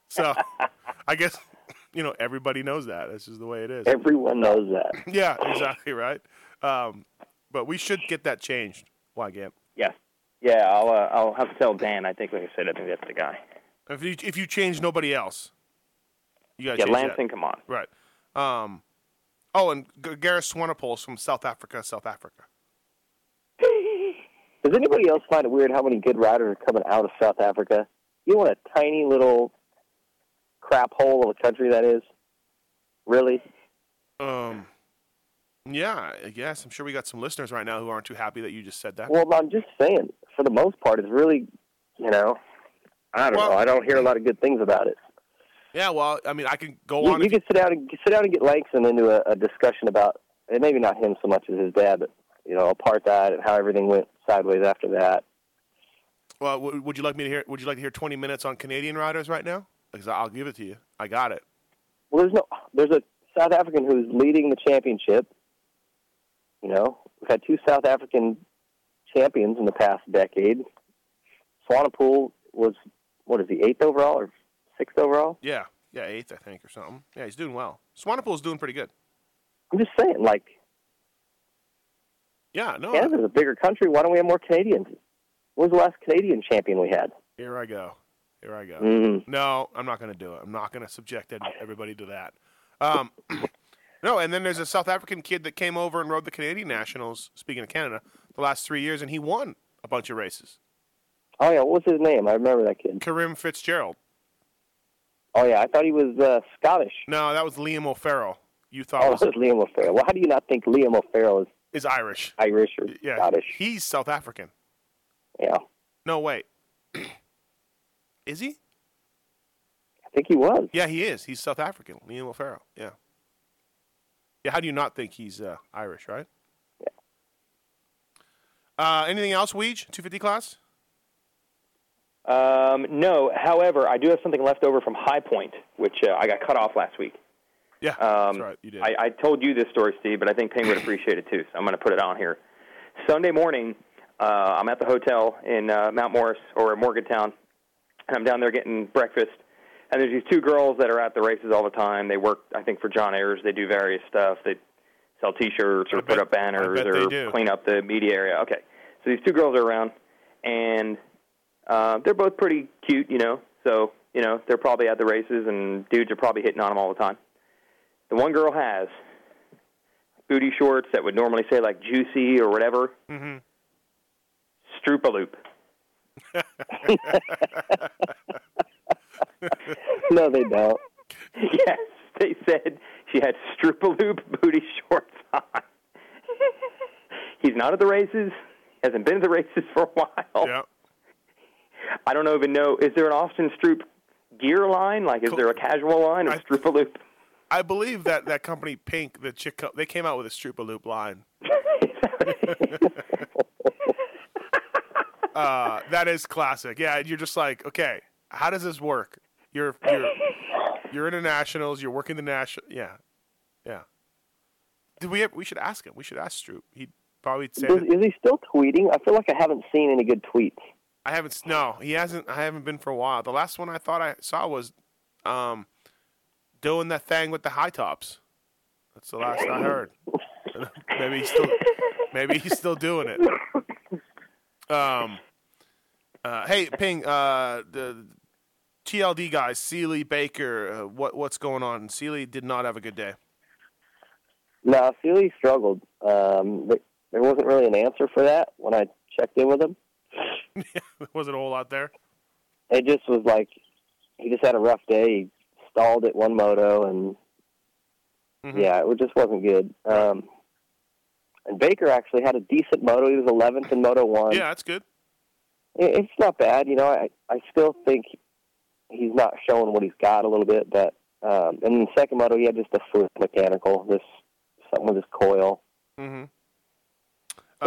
so, I guess you know everybody knows that. This is the way it is. Everyone knows that. Yeah, exactly right. Um, but we should get that changed. Why, Gamp? Yes. Yeah, I'll uh, I'll have to tell Dan. I think, like I said, I think that's the guy. If you if you change nobody else, you Yeah, change that. Lansing, come on. Right. Um, oh, and G- Gareth Swanepoel's from South Africa, South Africa. Does anybody else find it weird how many good riders are coming out of South Africa? You know what a tiny little crap hole of a country that is? Really? Um, yeah, I guess. I'm sure we got some listeners right now who aren't too happy that you just said that. Well, I'm just saying, for the most part, it's really, you know, I don't Well- know. I don't hear a lot of good things about it. Yeah, well, I mean, I can go You, on. you could sit down and sit down and get Langston into a, a discussion about, and maybe not him so much as his dad, but you know, apartheid and how everything went sideways after that. well, w- would you like me to hear? Would you like to hear 20 minutes on Canadian riders right now? Because I'll give it to you. I got it. Well, there's no, there's a South African who's leading the championship. You know, we've had two South African champions in the past decade. Swanepoel was what is he eighth overall or sixth overall? Yeah, yeah, eighth, I think, or something. Yeah, he's doing well. Swanepoel's doing pretty good. I'm just saying, like Yeah, no. Canada's a bigger country. Why don't we have more Canadians? When was the last Canadian champion we had? Here I go. Here I go. Mhm. No, I'm not going to do it. I'm not going to subject everybody to that. Um, no, and then there's a South African kid that came over and rode the Canadian Nationals, speaking of Canada, the last three years, and he won a bunch of races. Oh yeah, what was his name? I remember that kid. Karim Fitzgerald. Oh yeah, I thought he was uh, Scottish. No, that was Liam O'Farrell. You thought Oh, was, it was Liam O'Farrell. Well, how do you not think Liam O'Farrell is is Irish. Irish or Yeah, Scottish? he's South African. Yeah, No, wait. is he? I think he was. Yeah, he is. He's South African. Liam O'Farrell. Yeah. Yeah, how do you not think he's uh, Irish, right? Yeah. Uh, anything else, Weege? 250 class? Um, no, however, I do have something left over from High Point, which uh, I got cut off last week. Yeah, Um, that's right. You did. I, I told you this story, Steve, but I think Ping would appreciate it too, so I'm going to put it on here. Sunday morning, uh, I'm at the hotel in uh, Mount Morris or Morgantown, and I'm down there getting breakfast. And there's these two girls that are at the races all the time. They work, I think, for John Ayers. They do various stuff. They sell T-shirts or I put bet- up banners I bet they or clean up the media area. Okay, so these two girls are around, and uh, they're both pretty cute, you know. So you know they're probably at the races, and dudes are probably hitting on them all the time. The one girl has booty shorts that would normally say like juicy or whatever. Mm-hmm. Stroopaloop. no, they don't. yes, they said she had Stroopaloop booty shorts on. He's not at the races. Hasn't been at the races for a while. Yeah. I don't even know. Is there an Austin Stroupe gear line? Like, is there a casual line or Stroopaloop? I believe that that company Pink, the chick, they came out with a Stroopaloop line. uh, that is classic. Yeah, you're just like, okay, how does this work? You're you're you're internationals. You're working the national. Yeah, yeah. Did we? Have, We should ask him. We should ask Stroupe. He'd probably say. Is, that- is he still tweeting? I feel like I haven't seen any good tweets. I haven't. No, he hasn't. I haven't been for a while. The last one I thought I saw was, um, doing that thing with the high tops. That's the last I heard. maybe he's still. Maybe he's still doing it. Um. Uh, hey, Ping. Uh, the TLD guys, Seely Baker. Uh, what what's going on? Seely did not have a good day. No, Seely struggled. Um, there wasn't really an answer for that when I checked in with him. there wasn't a whole lot there. It just was like he just had a rough day. He stalled at one moto, and yeah, it just wasn't good. Um, and Baker actually had a decent moto. He was 11th in Moto One. Yeah, that's good. It's not bad, you know. I I still think he's not showing what he's got a little bit, but um, and in the second moto he had just a fluke mechanical, this something with his coil. Mm-hmm.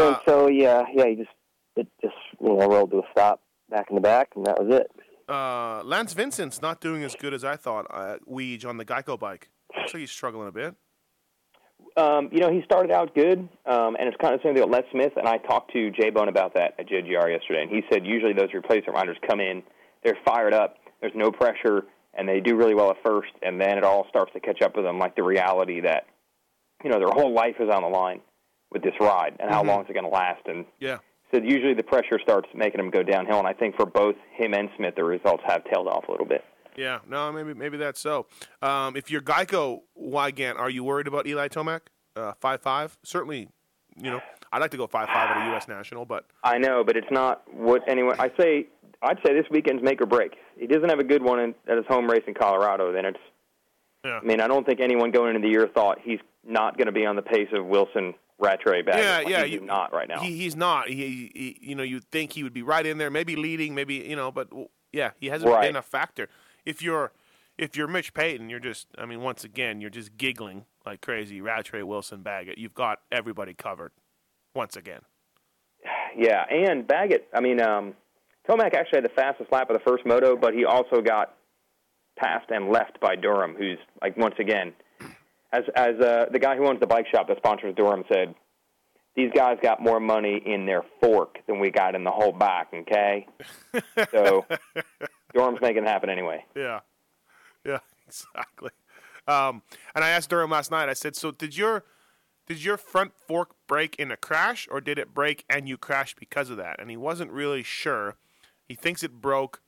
and so yeah, yeah, he just it just you know rolled to a stop back in the back, and that was it. Uh, Lance Vincent's not doing as good as I thought. Uh, Weege on the Geico bike. Like he's struggling a bit. Um, you know, he started out good, um, and it's kind of the same thing with Les Smith. And I talked to Jay Bone about that at JGR yesterday, and he said usually those replacement riders come in, they're fired up, there's no pressure, and they do really well at first, and then it all starts to catch up with them, like the reality that you know their whole life is on the line with this ride, and how Mhm. long is it going to last? And Yeah. Said usually the pressure starts making them go downhill, and I think for both him and Smith, the results have tailed off a little bit. Yeah, no, maybe maybe that's so. Um, if you're Geico, Weigandt, are you worried about Eli Tomac? Uh, five five, certainly. You know, I'd like to go five five at a U.S. national, but I know, but it's not what anyone. I say, I'd say this weekend's make or break. He doesn't have a good one in, at his home race in Colorado. Then it's. Yeah. I mean, I don't think anyone going into the year thought he's not going to be on the pace of Wilson, Rattray, Baggett. yeah, Like, yeah, he's you, not right now. He, he's not. He, he, you know, you'd think he would be right in there, maybe leading, maybe you know, but yeah, he hasn't Right. been a factor. If you're if you're Mitch Payton, you're just, I mean, once again, you're just giggling like crazy. Rattray, Wilson, Baggett, you've got everybody covered. Once again, Yeah, and Baggett. I mean, um, Tomac actually had the fastest lap of the first moto, but he also got passed and left by Durham, who's like once again, as as uh, the guy who owns the bike shop that sponsors Durham said, these guys got more money in their fork than we got in the whole back. Okay, so Durham's making it happen anyway. Yeah, yeah, exactly. Um, and I asked Durham last night. I said, "So did your did your front fork break in a crash, or did it break and you crashed because of that?" And he wasn't really sure. He thinks it broke,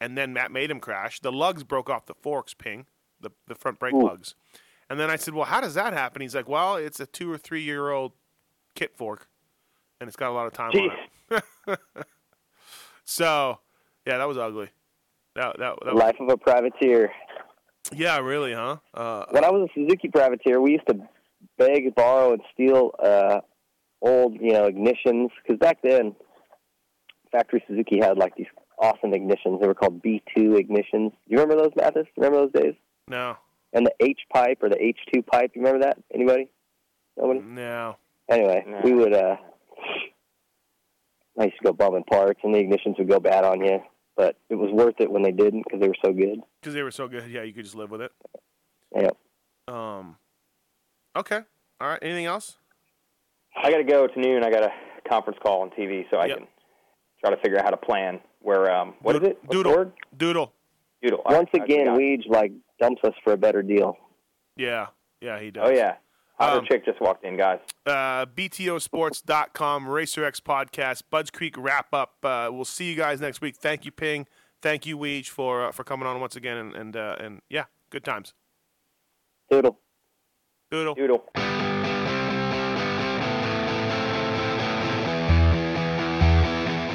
and then Matt made him crash. The lugs broke off the forks, ping the the front brake Ooh. lugs. And then I said, "Well, how does that happen?" He's like, "Well, it's a two or three year old kit fork, and it's got a lot of time on it." so, yeah, that was ugly. That that, that was, Life of a privateer. yeah, really, huh? Uh, When I was a Suzuki privateer, we used to beg, borrow, and steal uh, old, you know, ignitions. Because back then, factory Suzuki had like these awesome ignitions. They were called B2 ignitions. Do you remember those, Matthes? Remember those days? no, And the H pipe or the H2 pipe. You remember that? Anybody? Nobody? no. Anyway, No. we would. uh I used to go bumming parts, and the ignitions would go bad on you. But it was worth it when they didn't because they were so good. Because they were so good. Yeah, you could just live with it. Yeah. Um. Okay. All right. Anything else? I got to go to noon. I got a conference call on TV, so I Yep. can try to figure out how to plan where um, what is it? What's the Doodle. Doodle. Doodle. Once I- I again, forgot. Weege like dumps us for a better deal. Yeah, yeah, he does. Oh yeah, hotter Um, chick just walked in, guys. uh, BTOsports.com, Racer X podcast, Budds Creek wrap up. Uh, we'll see you guys next week. Thank you, Ping. Thank you, Weege, for uh, for coming on once again. And and, uh, and yeah, good times. Doodle. Doodle. Doodle.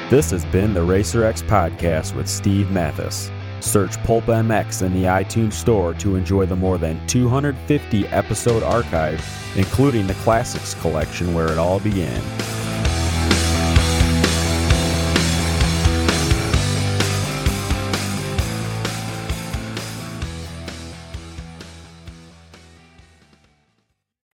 This has been the Racer X podcast with Steve Matthes. Search PulpMX in the iTunes Store to enjoy the more than 250 episode archive, including the Classics collection where it all began.